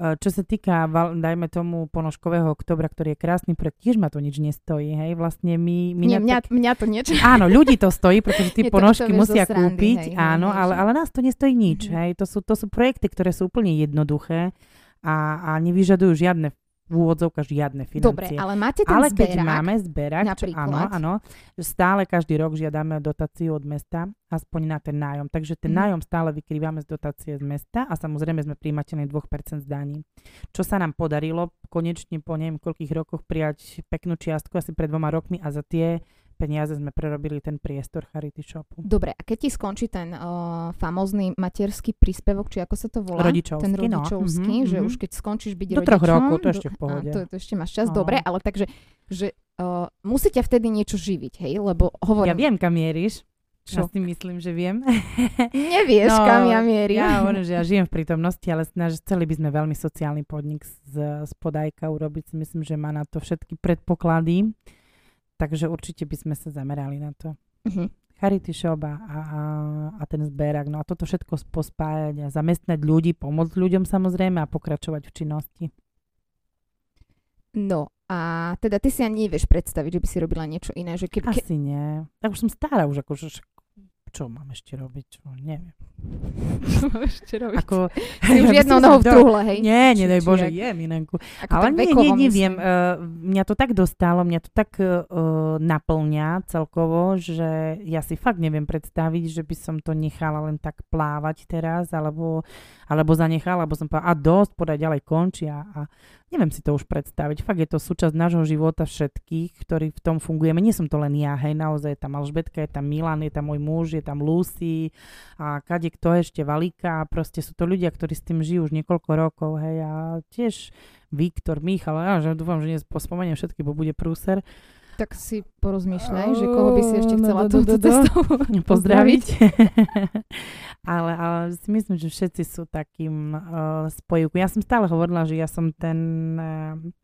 E, čo sa týka, dajme tomu, ponožkového oktobra, ktorý je krásny projekt, tiež ma to nič nestojí. Hej. Vlastne my, my Nie, mňa, tak... mňa to niečo... Áno, ľudí to stojí, pretože tie ponožky musia kúpiť. Hej, áno, hej, ale, ale nás to nestojí nič. Mm-hmm. Hej. To, sú, to sú projekty, ktoré sú úplne jednoduché a, a nevyžadujú žiadne v úvodzovkách žiadne financie. Dobre, ale máte ten ale zberak, keď máme zberať, čo, áno, áno, stále každý rok žiadame dotáciu od mesta, aspoň na ten nájom. Takže ten mm. nájom stále vykrývame z dotácie z mesta a samozrejme sme príjmateľní 2% z daní. Čo sa nám podarilo konečne po neviem koľkých rokoch prijať peknú čiastku asi pred dvoma rokmi a za tie peniaze sme prerobili ten priestor Charity Shopu. Dobre, a keď ti skončí ten uh, famózny materský príspevok, či ako sa to volá? Rodičovský, Ten rodičovský, no. že mm-hmm. už keď skončíš byť do rodičom... Do troch rokov, to ešte v pohode. A, to, to ešte máš čas, no. dobre, ale takže, že uh, musí ťa vtedy niečo živiť, hej? Lebo hovorím... Ja viem, kam mieríš. Čo? Ja si myslím, že viem. Nevieš, no, kam ja mierim. Ja hovorím, že ja žijem v prítomnosti, ale snaž, chceli by sme veľmi sociálny podnik z, z podajka urobiť. Myslím, že má na to všetky predpoklady. Takže určite by sme sa zamerali na to. Uh-huh. Charity shop a, a, a ten zberak. No a toto všetko pospájať a zamestnať ľudí, pomôcť ľuďom samozrejme a pokračovať v činnosti. No a teda ty si ani nevieš predstaviť, že by si robila niečo iné. Že keby, Asi nie. Tak už som stará už, akože čo mám ešte robiť? Čo, neviem. Čo mám ešte robiť? Ako, si už jednou nohou v truhle, hej? Nie, nedaj Bože, je minenku. Ale nie, nie, neviem. Uh, mňa to tak dostalo, mňa to tak uh, naplňa celkovo, že ja si fakt neviem predstaviť, že by som to nechala len tak plávať teraz, alebo, alebo zanechala, alebo som povedala, a dosť, podaj ďalej končí a, a neviem si to už predstaviť. Fakt je to súčasť nášho života všetkých, ktorí v tom fungujeme. Nie som to len ja, hej, naozaj je tam Alžbetka, je tam Milan, je tam môj muž, je tam Lucy a kade kto ešte Valika. Proste sú to ľudia, ktorí s tým žijú už niekoľko rokov, hej, a tiež Viktor, Michal, ja že dúfam, že nespomeniem všetky, bo bude prúser. Tak si porozmýšľaj, že koho by si ešte chcela no, túto cestou pozdraviť. ale, ale si myslím, že všetci sú takým uh, spojivku. Ja som stále hovorila, že ja som ten... Uh,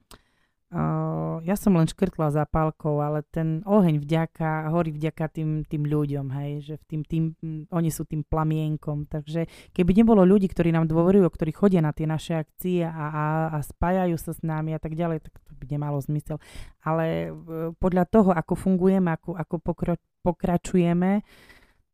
ja som len škrtla zapálkou, ale ten oheň vďaka, horí vďaka tým, tým ľuďom, hej, že v tým, tým, oni sú tým plamienkom, takže keby nebolo ľudí, ktorí nám dôverujú, ktorí chodia na tie naše akcie a, a, a spájajú sa s nami a tak ďalej, tak to by nemalo zmysel. Ale uh, podľa toho, ako fungujeme, ako, ako pokro, pokračujeme,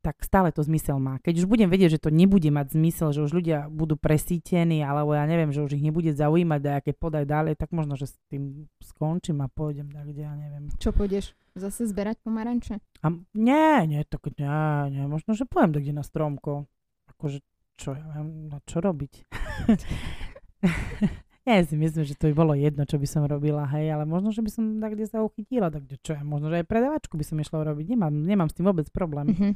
tak stále to zmysel má. Keď už budem vedieť, že to nebude mať zmysel, že už ľudia budú presítení, alebo ja neviem, že už ich nebude zaujímať aké podaj ďalej, tak možno, že s tým skončím a pôjdem tak, kde ja neviem. Čo pôjdeš? Zase zberať pomaranče? A, nie, nie, tak nie, nie, možno, že pôjdem kde na stromko. Akože, čo ja viem, no čo robiť? Ja si myslím, že to by bolo jedno, čo by som robila, hej, ale možno, že by som tak kde sa uchytila, tak kde čo ja, možno, že aj predavačku by som išla robiť. Nemám, nemám s tým vôbec problém. Mm-hmm.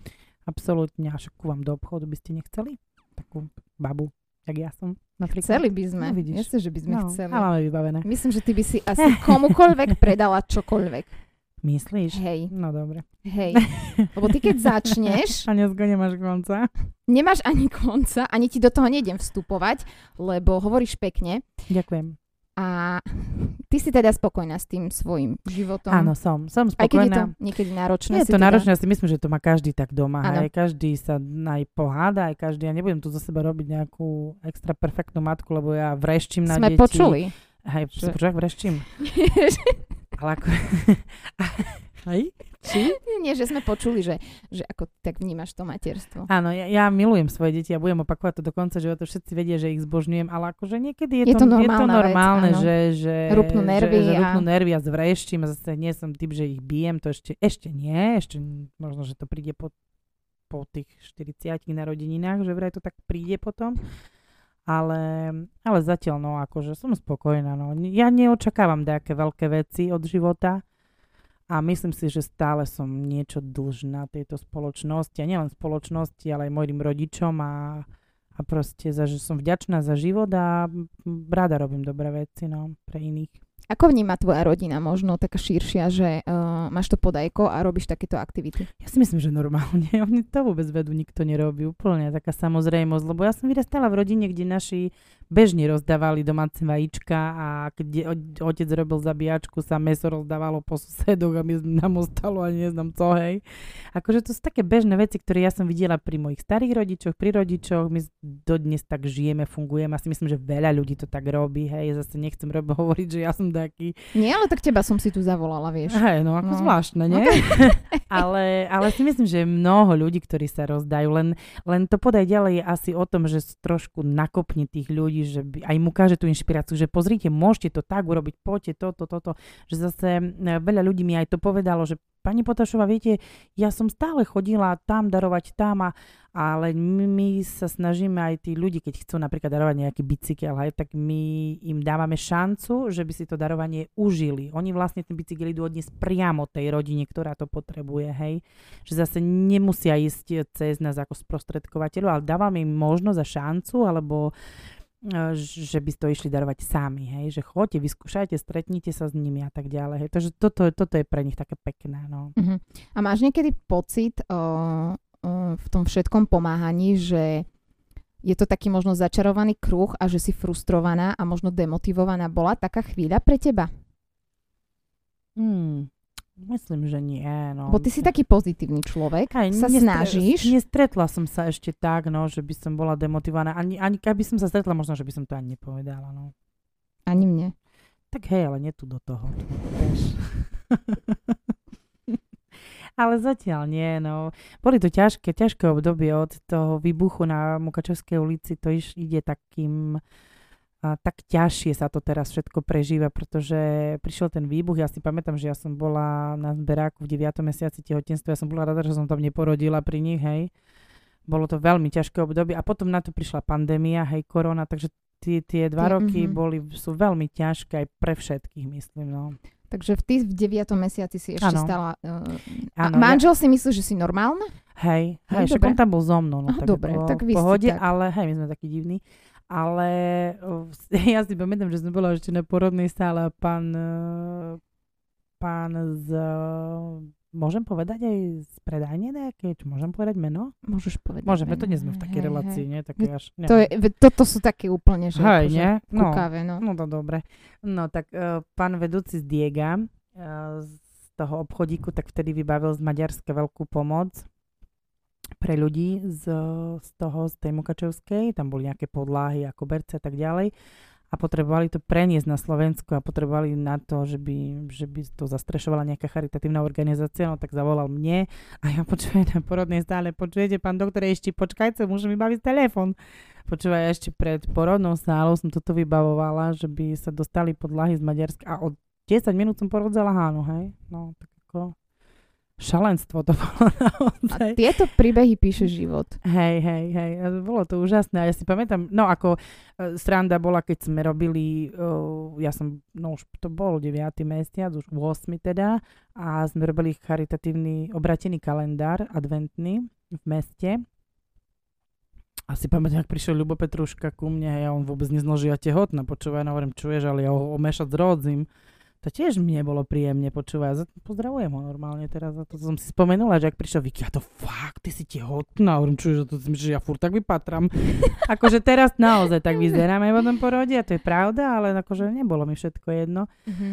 Absolútne. A však vám do obchodu by ste nechceli? Takú babu, jak ja som. Napríklad. Chceli by sme. No, vidíš. Jasne, že by sme no, chceli. A máme vybavené. Myslím, že ty by si asi komukoľvek predala čokoľvek. Myslíš? Hej. No dobre. Hej. Lebo ty keď začneš... A dneska nemáš konca. Nemáš ani konca, ani ti do toho nejdem vstupovať, lebo hovoríš pekne. Ďakujem. A ty si teda spokojná s tým svojim životom? Áno, som. Som spokojná. Aj keď je to niekedy náročné? Je to teda... náročné, ja si myslím, že to má každý tak doma. Aj každý sa aj poháda, aj každý. Ja nebudem tu za seba robiť nejakú extra perfektnú matku, lebo ja vreštím na Sme deti. počuli. Hej, že... počuť, vreštím. Ale ako... Hej? Či? Nie, že sme počuli, že, že ako tak vnímaš to materstvo. Áno, ja, ja milujem svoje deti a budem opakovať to do konca, že to všetci vedia, že ich zbožňujem, ale akože niekedy je, je to, to, je to normálne, vec, že, že, rupnú nervy, že, že rupnú nervy a zvrešťím a zase nie som typ, že ich bijem, to ešte, ešte nie, ešte možno, že to príde po, po tých 40 narodeninách, že vraj to tak príde potom. Ale, ale zatiaľ, no, akože som spokojná, no. Ja neočakávam nejaké veľké veci od života a myslím si, že stále som niečo dlžná tejto spoločnosti a nielen spoločnosti, ale aj mojim rodičom a, a proste za, že som vďačná za život a rada robím dobré veci no, pre iných. Ako vníma tvoja rodina možno taká širšia, že uh, máš to podajko a robíš takéto aktivity? Ja si myslím, že normálne. Oni to vôbec vedu, nikto nerobí. Úplne taká samozrejmosť, lebo ja som vyrastala v rodine, kde naši bežne rozdávali domáce vajíčka a keď otec robil zabíjačku, sa meso rozdávalo po susedoch a my nám ostalo ani neznám co, hej. Akože to sú také bežné veci, ktoré ja som videla pri mojich starých rodičoch, pri rodičoch, my dodnes tak žijeme, fungujeme. Asi myslím, že veľa ľudí to tak robí, hej. Zase nechcem rob- hovoriť, že ja som taký. Nie, ale tak teba som si tu zavolala, vieš. Hej, no ako no. zvláštne, nie? Okay. ale, ale si myslím, že je mnoho ľudí, ktorí sa rozdajú, len, len to podaj ďalej je asi o tom, že trošku nakopni tých ľudí ľudí, že by, aj mu káže tú inšpiráciu, že pozrite, môžete to tak urobiť, poďte toto, toto, že zase veľa ľudí mi aj to povedalo, že pani Potašova, viete, ja som stále chodila tam darovať tam a, ale my, my sa snažíme aj tí ľudí, keď chcú napríklad darovať nejaký bicykel, aj, tak my im dávame šancu, že by si to darovanie užili. Oni vlastne ten bicykel idú odniesť priamo tej rodine, ktorá to potrebuje, hej. Že zase nemusia ísť cez nás ako sprostredkovateľov, ale dávame im možnosť a šancu, alebo že by to išli darovať sami, hej, že chodte, vyskúšajte, stretnite sa s nimi a tak ďalej. Hej. Takže toto, toto je pre nich také pekné. No. Uh-huh. A máš niekedy pocit uh, uh, v tom všetkom pomáhaní, že je to taký možno začarovaný kruh a že si frustrovaná a možno demotivovaná. Bola taká chvíľa pre teba? Hmm. Myslím, že nie. No. Bo ty si taký pozitívny človek, Aj, sa nestre- snažíš. Nestretla som sa ešte tak, no, že by som bola demotivovaná. Ani, ani keby som sa stretla, možno, že by som to ani nepovedala. No. Ani mne. Tak hej, ale nie tu do toho. ale zatiaľ nie, no. Boli to ťažké, ťažké obdobie od toho výbuchu na Mukačovskej ulici. To iš, ide takým a tak ťažšie sa to teraz všetko prežíva, pretože prišiel ten výbuch. Ja si pamätám, že ja som bola na zberáku v 9. mesiaci tehotenstva. Ja som bola rada, že som tam neporodila pri nich, hej. Bolo to veľmi ťažké obdobie a potom na to prišla pandémia, hej, korona, takže tie, tie dva tie, roky mm-hmm. boli, sú veľmi ťažké aj pre všetkých, myslím, no. Takže v ty v 9. mesiaci si ešte ano. stala... Uh, ano, a manžel ja... si myslí, že si normálna? Hej, hej, však on tam bol so mnou, no, oh, tak dobre, tak v pohode, tak. ale hej, my sme takí divní ale ja si pamätám, že sme bola ešte na porodnej stále a pán, e, pán z Môžem povedať aj z predajne nejaké? Či môžem povedať meno? Môžeš povedať Môžeme, meno. to nie sme v takej hej, relácii, hej. nie? Také až, to je, toto sú také úplne, že hej, akože nie? No, kukáve, no. No to dobre. No tak uh, pán vedúci z Diega, uh, z toho obchodíku, tak vtedy vybavil z Maďarska veľkú pomoc pre ľudí z, z toho, z tej Mukačevskej, tam boli nejaké podlahy ako berce a tak ďalej a potrebovali to preniesť na Slovensku a potrebovali na to, že by, že by to zastrešovala nejaká charitatívna organizácia, no tak zavolal mne a ja počujem na porodnej stále, počujete, pán doktor, ešte počkajte, môžem vybaviť telefon. Počúvaj, ešte pred porodnou sálou som toto vybavovala, že by sa dostali podlahy z Maďarska a od 10 minút som porodzala Hánu, hej? No, tak ako šalenstvo to bolo naozaj. A tieto príbehy píše život. Hej, hej, hej. Bolo to úžasné. A ja si pamätám, no ako uh, sranda bola, keď sme robili, uh, ja som, no už to bol 9. mesiac, už 8. teda, a sme robili charitatívny obratený kalendár adventný v meste. A si pamätám, ak prišiel Ľubo Petruška ku mne, ja on vôbec nezložil tehotná, počúvaj, no hovorím, čuješ, ale ja ho omešať s rodzím to tiež mi nebolo príjemne počúvať. Pozdravujem ho normálne teraz. Za to som si spomenula, že ak prišiel Vicky, a to fakt, ty si tehotná. Hovorím, čo, že to že ja furt tak vypatram. akože teraz naozaj tak vyzeráme v tom porode a to je pravda, ale akože nebolo mi všetko jedno. Mm-hmm.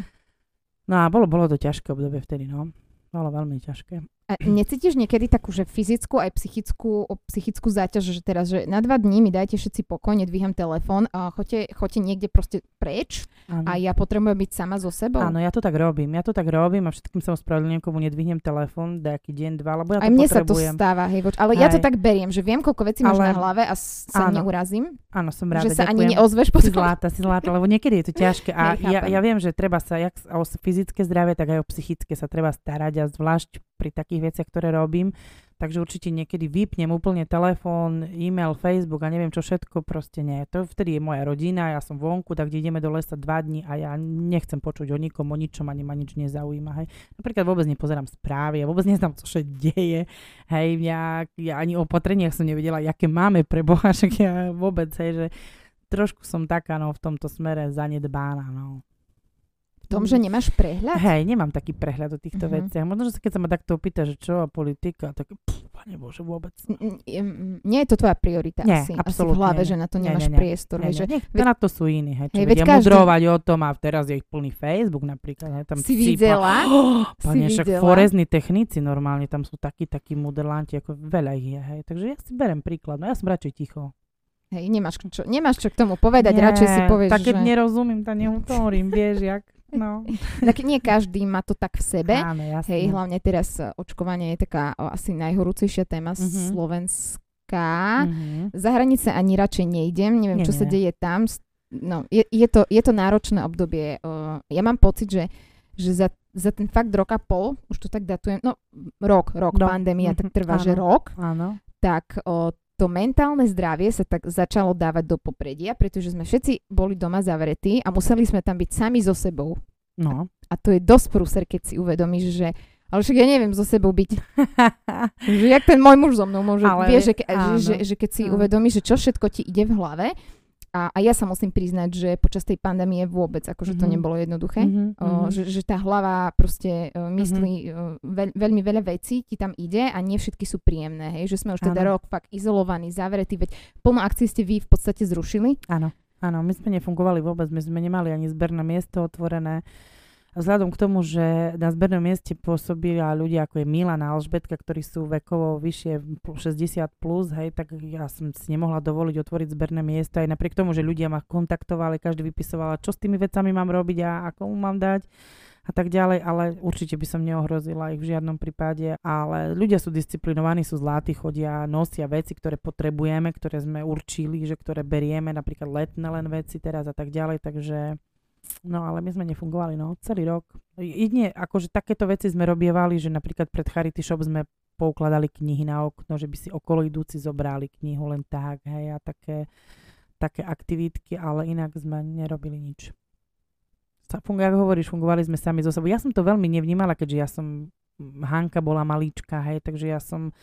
No a bolo, bolo to ťažké obdobie vtedy, no. Bolo veľmi ťažké. A necítiš niekedy takú, že fyzickú aj psychickú, psychickú záťaž, že teraz, že na dva dní mi dajte všetci pokoj, nedvíham telefón a choďte, choďte niekde proste preč ano. a ja potrebujem byť sama so sebou? Áno, ja to tak robím. Ja to tak robím a všetkým sa ospravedlňujem, komu nedvihnem telefón, nejaký deň, dva, lebo ja aj to mne potrebujem. sa to stáva, hej, ale hej. ja to tak beriem, že viem, koľko vecí máš na hlave a sa áno. neurazím. Áno, som ráda, Že sa ďakujem. ani neozveš potom. Si zláta, si zláta, lebo niekedy je to ťažké a ja, ja, viem, že treba sa jak o fyzické zdravie, tak aj o psychické sa treba starať a zvlášť pri takých všetkých veciach, ktoré robím. Takže určite niekedy vypnem úplne telefón, e-mail, Facebook a neviem čo všetko, proste nie. To vtedy je moja rodina, ja som vonku, tak ideme do lesa dva dní a ja nechcem počuť o nikom, o ničom, ani ma nič nezaujíma. Hej. Napríklad vôbec nepozerám správy, ja vôbec neznám, čo sa deje. Hej, ja, ja ani o opatreniach som nevedela, aké máme pre Boha, však ja vôbec, hej, že trošku som taká, no, v tomto smere zanedbána, no tom, že nemáš prehľad? Hej, nemám taký prehľad o týchto uh-huh. veciach. Možno, že keď sa ma takto opýta, že čo a politika, tak pff, pane Bože, vôbec. Nie je to tvoja priorita nie, asi, asi v hlave, nie, že na to nemáš nie, nie, priestor. Nie, nie, že, nie, na to sú iní, hej, čo hej, vedia každý... mudrovať o tom a teraz je ich plný Facebook napríklad. Hej, tam si videla? Oh, pane, si však videla? forezní technici normálne, tam sú takí, takí muderlanti, ako veľa ich je, hej. Takže ja si berem príklad, no ja som radšej ticho. Hej, nemáš čo, nemáš čo k tomu povedať, Nie, radšej si povieš, tak keď že... nerozumiem, tak nehovorím, vieš, jak, no. tak nie každý má to tak v sebe. Áno, jasne. Hej, hlavne teraz očkovanie je taká o, asi najhorúcejšia téma mm-hmm. Slovenská. Mm-hmm. Za hranice ani radšej nejdem, neviem, nie, čo nie. sa deje tam. No, je, je, to, je to náročné obdobie. Uh, ja mám pocit, že, že za, za ten fakt rok a pol, už to tak datujem, no rok, rok, no. pandémia, mm-hmm. tak trvá, áno, že rok. Áno. Tak o, to mentálne zdravie sa tak začalo dávať do popredia, pretože sme všetci boli doma zavretí a museli sme tam byť sami so sebou. No. A to je dosť prúser, keď si uvedomíš, že ale však ja neviem so sebou byť. že jak ten môj muž so mnou môže. Ale, vieš, že, že, že, že keď si uvedomíš, že čo všetko ti ide v hlave a, a ja sa musím priznať, že počas tej pandémie vôbec, akože mm-hmm. to mhm. nebolo jednoduché. Mm-hmm. O, mhm. že, že tá hlava proste uh, myslí mm-hmm. uh, veľ, veľmi veľa vecí, ti tam ide a nie všetky sú príjemné. Hej? Že sme už teda ano. rok fakt izolovaní, zavretí, veď plno akcií ste vy v podstate zrušili. Áno, áno, my sme nefungovali vôbec, my sme nemali ani zberné miesto otvorené. Vzhľadom k tomu, že na zbernom mieste pôsobila ľudia ako je Milan a Alžbetka, ktorí sú vekovo vyššie 60 plus, hej, tak ja som si nemohla dovoliť otvoriť zberné miesto aj napriek tomu, že ľudia ma kontaktovali, každý vypisoval, čo s tými vecami mám robiť a ako mu mám dať a tak ďalej, ale určite by som neohrozila ich v žiadnom prípade, ale ľudia sú disciplinovaní, sú zlatí, chodia, nosia veci, ktoré potrebujeme, ktoré sme určili, že ktoré berieme, napríklad letné len veci teraz a tak ďalej, takže No ale my sme nefungovali, no, celý rok. Jedine, akože takéto veci sme robievali, že napríklad pred Charity Shop sme poukladali knihy na okno, že by si okolo idúci zobrali knihu len tak, hej, a také, také aktivitky, ale inak sme nerobili nič. Funguje, ako hovoríš, fungovali sme sami zo sebou. Ja som to veľmi nevnímala, keďže ja som Hanka bola malíčka, hej, takže ja som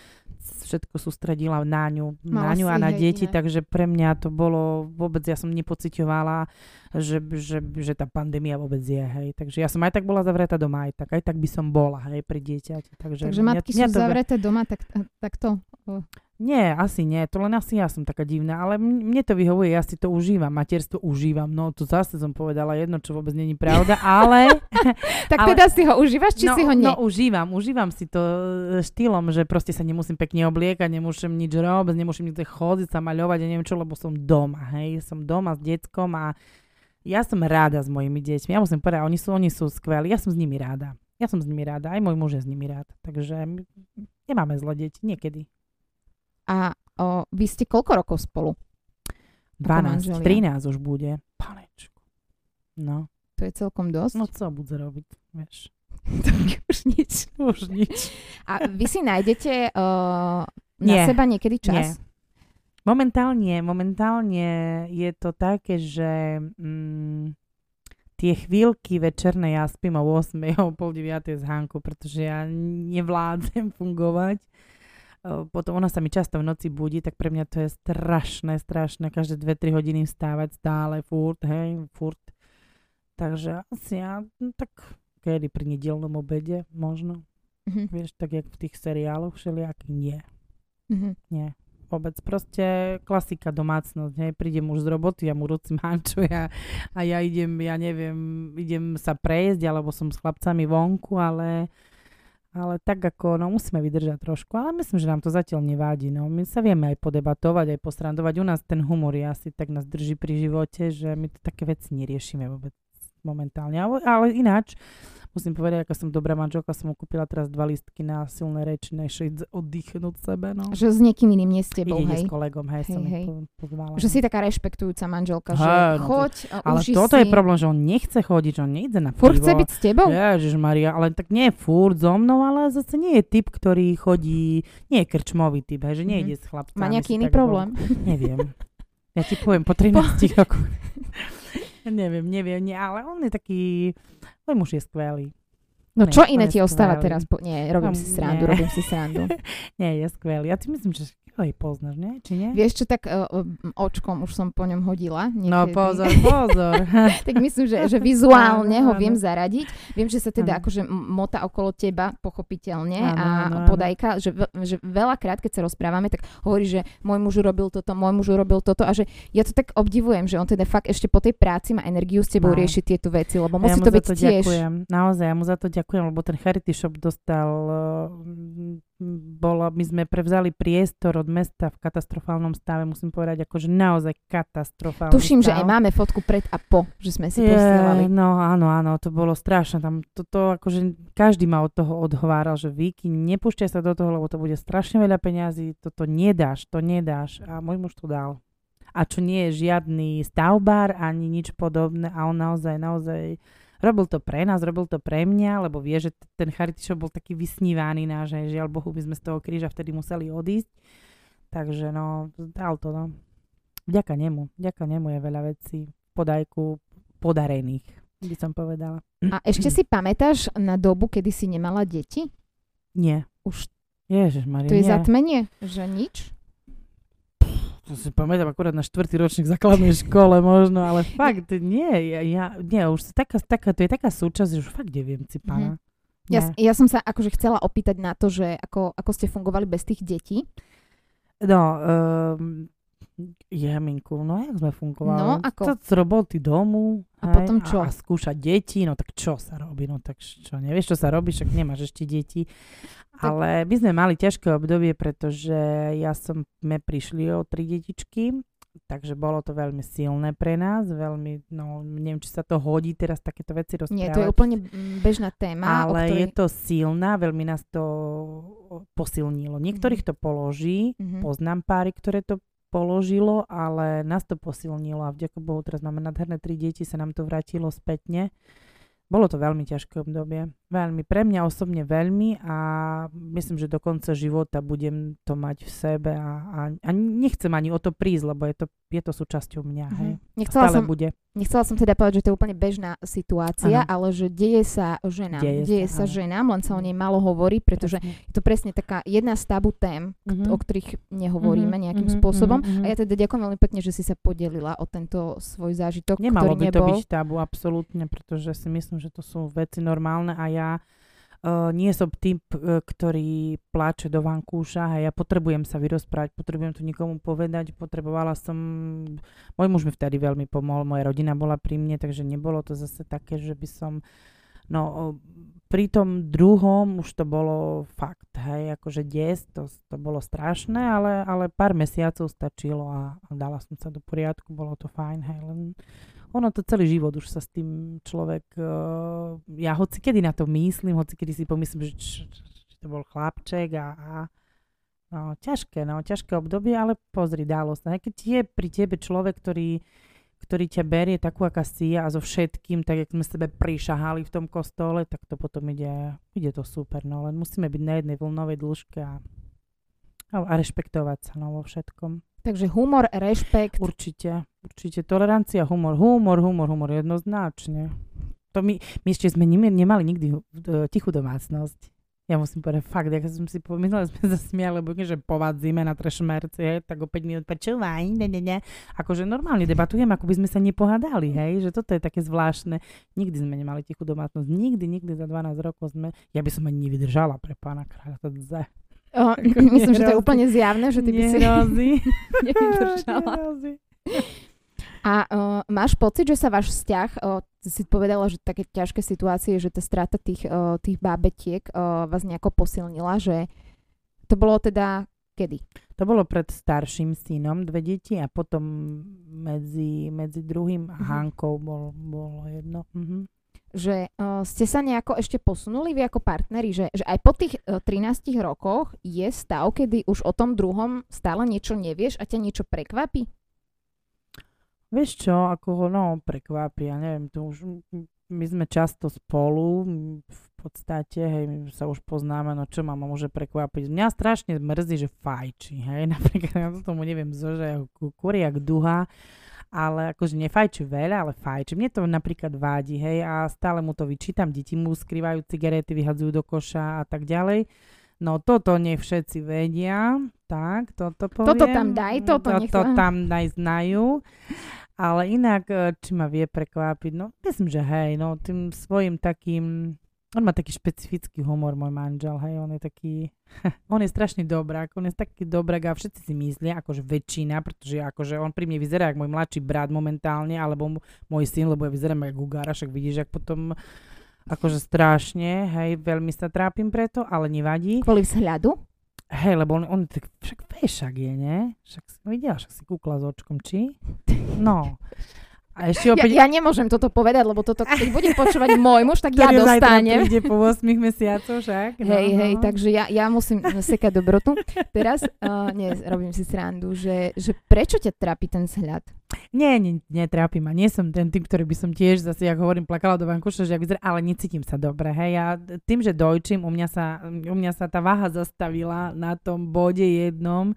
všetko sústredila na ňu, Mala na ňu a na deti, iné. takže pre mňa to bolo, vôbec ja som nepocitovala, že, že, že tá pandémia vôbec je, hej, takže ja som aj tak bola zavretá doma, aj tak, aj tak by som bola, hej, pri dieťati. Takže, takže matky mňa, sú mňa to... zavreté doma, tak, tak to nie, asi nie, to len asi ja som taká divná, ale mne to vyhovuje, ja si to užívam, materstvo užívam, no to zase som povedala jedno, čo vôbec není pravda, ale... tak ale, teda si ho užívaš, či no, si ho nie? No užívam, užívam si to e, štýlom, že proste sa nemusím pekne obliekať, nemusím nič robiť, nemusím nikde chodiť sa maľovať, ja neviem čo, lebo som doma, hej, som doma s deckom a ja som ráda s mojimi deťmi, ja musím povedať, oni sú, oni sú skvelí, ja som s nimi ráda. Ja som s nimi ráda, aj môj muž je s nimi rád, takže nemáme zle deti, niekedy. A o, vy ste koľko rokov spolu? 12, 13 už bude. Panečku. No. To je celkom dosť. No co budze robiť, vieš. tak už nič. Už nič. A vy si nájdete uh, na Nie. seba niekedy čas? Nie. Momentálne, momentálne je to také, že mm, tie chvíľky večerné ja spím o 8, o pol 9 z Hanku, pretože ja nevládzem fungovať potom ona sa mi často v noci budí, tak pre mňa to je strašné, strašné, každé 2-3 hodiny vstávať stále, furt, hej, furt. Takže asi ja, no, tak kedy pri nedelnom obede možno. Mm-hmm. Vieš, tak jak v tých seriáloch všelijakých, nie. Mm-hmm. Nie. Vôbec proste klasika domácnosť, hej, prídem už z roboty, ja mu rucím hanču ja, a ja idem, ja neviem, idem sa prejsť, alebo som s chlapcami vonku, ale ale tak ako, no musíme vydržať trošku, ale myslím, že nám to zatiaľ nevádi. No. My sa vieme aj podebatovať, aj postrandovať. U nás ten humor je asi tak nás drží pri živote, že my to také veci neriešime vôbec momentálne. Ale, ale ináč, musím povedať, aká som dobrá manželka, som mu kúpila teraz dva listky na silné reči, nešli oddychnúť sebe. No. Že s niekým iným, nie s tebou, Ide hej? s kolegom, hej, hej som hej. pozvala. Že si taká rešpektujúca manželka, že no choď, to, Ale toto si. je problém, že on nechce chodiť, že on nejde na Furt chce byť s tebou? Ježiš Maria, ale tak nie je furt so mnou, ale zase nie je typ, ktorý chodí, nie je krčmový typ, hej, že nejde mm. s chlapcami. Má nejaký iný problém? Bol, neviem. Ja ti poviem po 13 rokoch. Neviem, neviem, nie, ale on je taký, môj muž je skvelý. No čo iné ti ostáva teraz? Po... Nie, robím no, si srandu, nie. robím si srandu. nie, je skvelý. Ja si myslím, že aj poznáš, nie? Či nie? Vieš čo, tak uh, očkom už som po ňom hodila. Niekedy. No pozor, pozor. tak myslím, že, že vizuálne ho viem zaradiť. Viem, že sa teda akože mota okolo teba, pochopiteľne, ano, a ano, podajka, že, že veľakrát, keď sa rozprávame, tak hovorí, že môj muž urobil toto, môj muž urobil toto a že ja to tak obdivujem, že on teda fakt ešte po tej práci má energiu s tebou no. riešiť tieto veci, lebo musí ja to byť to tiež. Ďakujem. Naozaj, ja mu za to ďakujem, lebo ten charity shop dostal bolo, my sme prevzali priestor od mesta v katastrofálnom stave, musím povedať, akože naozaj katastrofálny Tuším, stav. že aj máme fotku pred a po, že sme si posielali. No áno, áno, to bolo strašné. Tam toto, akože každý ma od toho odhováral, že Viki, nepúšťaj sa do toho, lebo to bude strašne veľa peňazí, toto nedáš, to nedáš. A môj muž to dal. A čo nie je žiadny stavbár ani nič podobné a on naozaj, naozaj Robil to pre nás, robil to pre mňa, lebo vie, že ten charity shop bol taký vysnívaný náš, že žiaľ Bohu by sme z toho kríža vtedy museli odísť. Takže no, dal to no. Vďaka nemu, vďaka nemu je veľa vecí podajku podarených, by som povedala. A ešte si pamätáš na dobu, kedy si nemala deti? Nie. Už Ježišmarie, To je nie. zatmenie, že nič? To si pamätám akurát na štvrtý ročník základnej škole možno, ale fakt nie, ja, ja nie, už taká, taká, to je taká súčasť, že už fakt neviem si pána. Mm-hmm. Ja, ja som sa akože chcela opýtať na to, že ako, ako ste fungovali bez tých detí. No, um, Jaminku, no jak sme fungovali? No, ako? Z roboty domu. A hej, potom čo? A, a skúšať deti, no tak čo sa robí? No tak čo, nevieš, čo sa robí, však nemáš ešte deti. Ale my sme mali ťažké obdobie, pretože ja som, sme prišli o tri detičky, takže bolo to veľmi silné pre nás, veľmi, no neviem, či sa to hodí teraz takéto veci rozprávať. Nie, to je úplne bežná téma. Ale ktorej... je to silná, veľmi nás to posilnilo. Niektorých to položí, mm-hmm. poznám páry, ktoré to položilo, ale nás to posilnilo a vďaka Bohu teraz máme nádherné tri deti, sa nám to vrátilo spätne. Bolo to veľmi ťažké obdobie. Veľmi. Pre mňa osobne veľmi a myslím, že do konca života budem to mať v sebe a, a, a nechcem ani o to prísť, lebo je to, je to súčasťou mňa. Mm-hmm. Hej. Nechcela Stále som, bude. Nechcela som teda povedať, že to je úplne bežná situácia, ano. ale že deje sa ženám. Deje, deje sa, sa ženám, len sa o nej málo hovorí, pretože presne. je to presne taká jedna z tabu tém, mm-hmm. o ktorých nehovoríme mm-hmm. nejakým mm-hmm. spôsobom. Mm-hmm. A ja teda ďakujem veľmi pekne, že si sa podelila o tento svoj zážitok, Nemalo ktorý by nebol. to byť tabu, absolútne, pretože si myslím, že to sú veci normálne a ja uh, nie som typ, uh, ktorý pláče do vankúša a ja potrebujem sa vyrozprávať, potrebujem to nikomu povedať, potrebovala som, môj muž mi vtedy veľmi pomohol, moja rodina bola pri mne, takže nebolo to zase také, že by som, no pri tom druhom už to bolo fakt, hej, akože des, to, to bolo strašné, ale, ale pár mesiacov stačilo a, a dala som sa do poriadku, bolo to fajn, hej, len ono to celý život už sa s tým človek, uh, ja hoci kedy na to myslím, hoci kedy si pomyslím, že, č, č, to bol chlapček a, a no, ťažké, no, ťažké obdobie, ale pozri, dalo sa. Keď je pri tebe človek, ktorý, ktorý ťa berie takú, aká si a so všetkým, tak jak sme sebe prišahali v tom kostole, tak to potom ide, ide to super, no, len musíme byť na jednej vlnovej dĺžke a, a rešpektovať sa, no, vo všetkom. Takže humor, rešpekt. Určite, určite. Tolerancia, humor, humor, humor, humor, jednoznačne. To my, my ešte sme nemali nikdy uh, tichú domácnosť. Ja musím povedať fakt, ja som si pomyslela, sme sa lebo že povadzíme na trešmerci, hej, tak o 5 minút počúvaj, ne, ne, ne. Akože normálne debatujeme, ako by sme sa nepohádali, hej, že toto je také zvláštne. Nikdy sme nemali tichú domácnosť, nikdy, nikdy za 12 rokov sme, ja by som ani nevydržala pre pána kráľa, to zde. O, myslím, že to je úplne zjavné, že ty by si nevydržala. A uh, máš pocit, že sa váš vzťah, uh, si povedala, že také ťažké situácie, že tá strata tých, uh, tých bábetiek uh, vás nejako posilnila, že to bolo teda kedy? To bolo pred starším synom, dve deti a potom medzi, medzi druhým uh-huh. Hankou bol, bolo jedno. Uh-huh. Že uh, ste sa nejako ešte posunuli vy ako partneri, že, že aj po tých uh, 13 rokoch je stav, kedy už o tom druhom stále niečo nevieš a ťa niečo prekvapí? Vieš čo, ako no, prekvapí, ja neviem, to už my sme často spolu, v podstate, hej, my sa už poznáme, no čo ma môže prekvapiť. Mňa strašne mrzí, že fajči, hej, napríklad ja to tomu neviem zože, kuriak duha, ale akože nefajči veľa, ale fajči. Mne to napríklad vádi, hej, a stále mu to vyčítam, deti mu skrývajú cigarety, vyhadzujú do koša a tak ďalej. No toto nie všetci vedia, tak, toto poviem. Toto tam daj, toto nech Toto tam daj znajú. Ale inak, e, či ma vie prekvapiť, no myslím, že hej, no tým svojim takým on má taký špecifický humor, môj manžel, hej, on je taký, on je strašne dobrák, on je taký dobrák a všetci si myslia, akože väčšina, pretože akože on pri mne vyzerá ako môj mladší brat momentálne, alebo môj syn, lebo ja vyzerám ako Gugára, však vidíš, ak potom akože strašne, hej, veľmi sa trápim preto, ale nevadí. Kvôli vzhľadu? Hej, lebo on, on tak, však však je, nie? Však si videla, však si kúkla s očkom, či? No. A ešte opäť... ja, ja nemôžem toto povedať, lebo toto, keď bude počúvať môj muž, tak ja dostanem. príde po 8 mesiacoch však. No, hej, no. hej, takže ja, ja musím sekať dobrotu. Teraz, uh, nie, robím si srandu, že, že prečo ťa trápi ten vzhľad? Nie, nie, netrápi ma. Nie som ten typ, ktorý by som tiež zase, ako hovorím, plakala do vankuša, že vyzerá, ale necítim sa dobre. Hej. Ja tým, že dojčím, u mňa, sa, u mňa sa tá váha zastavila na tom bode jednom,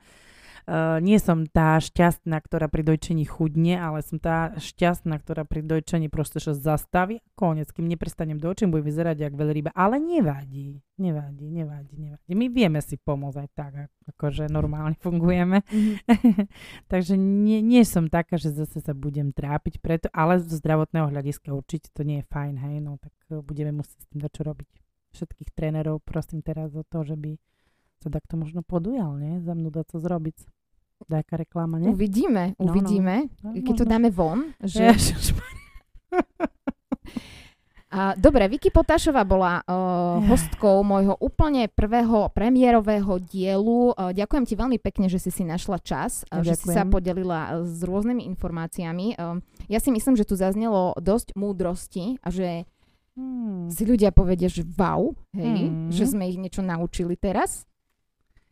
Uh, nie som tá šťastná, ktorá pri dojčení chudne, ale som tá šťastná, ktorá pri dojčení proste sa zastaví konec. Kým neprestanem dojčím, bude vyzerať jak veľryba. Ale nevadí, nevadí, nevadí, nevadí. My vieme si pomôcť aj tak, akože normálne fungujeme. Mm-hmm. Takže nie, nie som taká, že zase sa budem trápiť preto, ale zo zdravotného hľadiska určite to nie je fajn, hej, no tak eh, budeme musieť s tým čo robiť. Všetkých trénerov prosím teraz o to, že by sa takto možno podujal, nie? Za mnou dať to zrobiť. Dajaká reklama, nie? Uvidíme, no, uvidíme. No, no, Keď to dáme von. Že... A, dobre, Vicky Potášová bola uh, hostkou môjho úplne prvého premiérového dielu. Uh, ďakujem ti veľmi pekne, že si si našla čas, uh, že si sa podelila s rôznymi informáciami. Uh, ja si myslím, že tu zaznelo dosť múdrosti a že hmm. si ľudia povedia, že wow, hej, hmm. že sme ich niečo naučili teraz.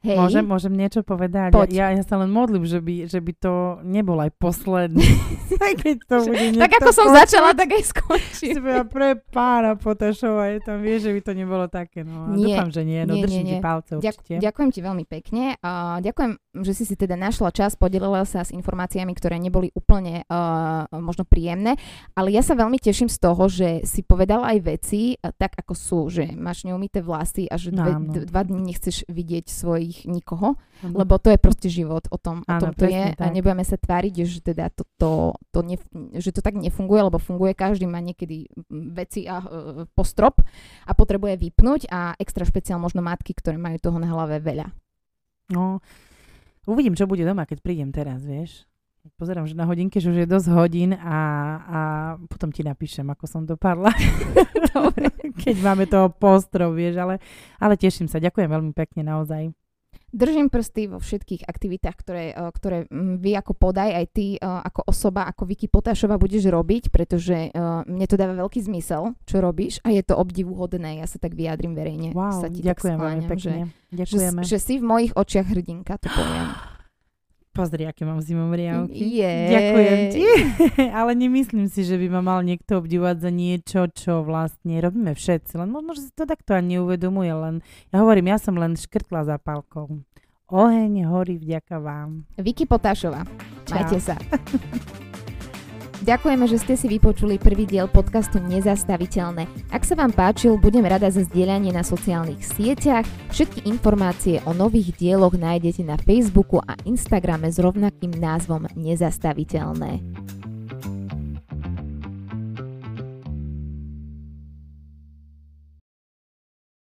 Hej. Môžem, môžem niečo povedať? Poď. Ja, ja sa len modlím, že by, že by to nebol aj posledný. keď to bude tak ako som počuť, začala, tak aj skončím. Ja pre pána Potašova je tam, vieš, že by to nebolo také. No. Nie, dúfam, že nie. No, nie, držím nie, nie. ti palce určite. Ďak, ďakujem ti veľmi pekne. Uh, ďakujem, že si si teda našla čas, podelila sa s informáciami, ktoré neboli úplne uh, možno príjemné, ale ja sa veľmi teším z toho, že si povedal aj veci uh, tak, ako sú, že máš neumité vlasy a že dve, no, dva dní nechceš vidieť svoj ich nikoho, uh-huh. lebo to je proste život, o tom, o tom to je tak. a nebudeme sa tváriť, že teda to, to, to nef- že to tak nefunguje, lebo funguje, každý má niekedy veci a uh, postrop a potrebuje vypnúť a extra špeciál možno matky, ktoré majú toho na hlave veľa. No, uvidím, čo bude doma, keď prídem teraz, vieš. Pozerám, že na hodinke, že už je dosť hodín a, a potom ti napíšem, ako som dopadla. Dobre. Keď máme toho postrov, vieš, ale, ale teším sa. Ďakujem veľmi pekne naozaj. Držím prsty vo všetkých aktivitách, ktoré, eh, ktoré mm, vy ako podaj, aj ty eh, ako osoba, ako Vicky Potášova budeš robiť, pretože eh, mne to dáva veľký zmysel, čo robíš a je to obdivuhodné. Ja sa tak vyjadrim verejne. Wow, sa ti ďakujem veľmi pekne. Že, Ďakujeme. Že, že si v mojich očiach hrdinka, to poviem. Pozri, aké mám zimomriavky. Yeah. Ďakujem ti. Ale nemyslím si, že by ma mal niekto obdivovať za niečo, čo vlastne robíme všetci. Len možno, že si to takto ani neuvedomuje. Len, ja hovorím, ja som len škrtla za palkou. Oheň horí vďaka vám. Viki Potášová. Majte sa. Ďakujeme, že ste si vypočuli prvý diel podcastu Nezastaviteľné. Ak sa vám páčil, budem rada za zdieľanie na sociálnych sieťach. Všetky informácie o nových dieloch nájdete na Facebooku a Instagrame s rovnakým názvom Nezastaviteľné.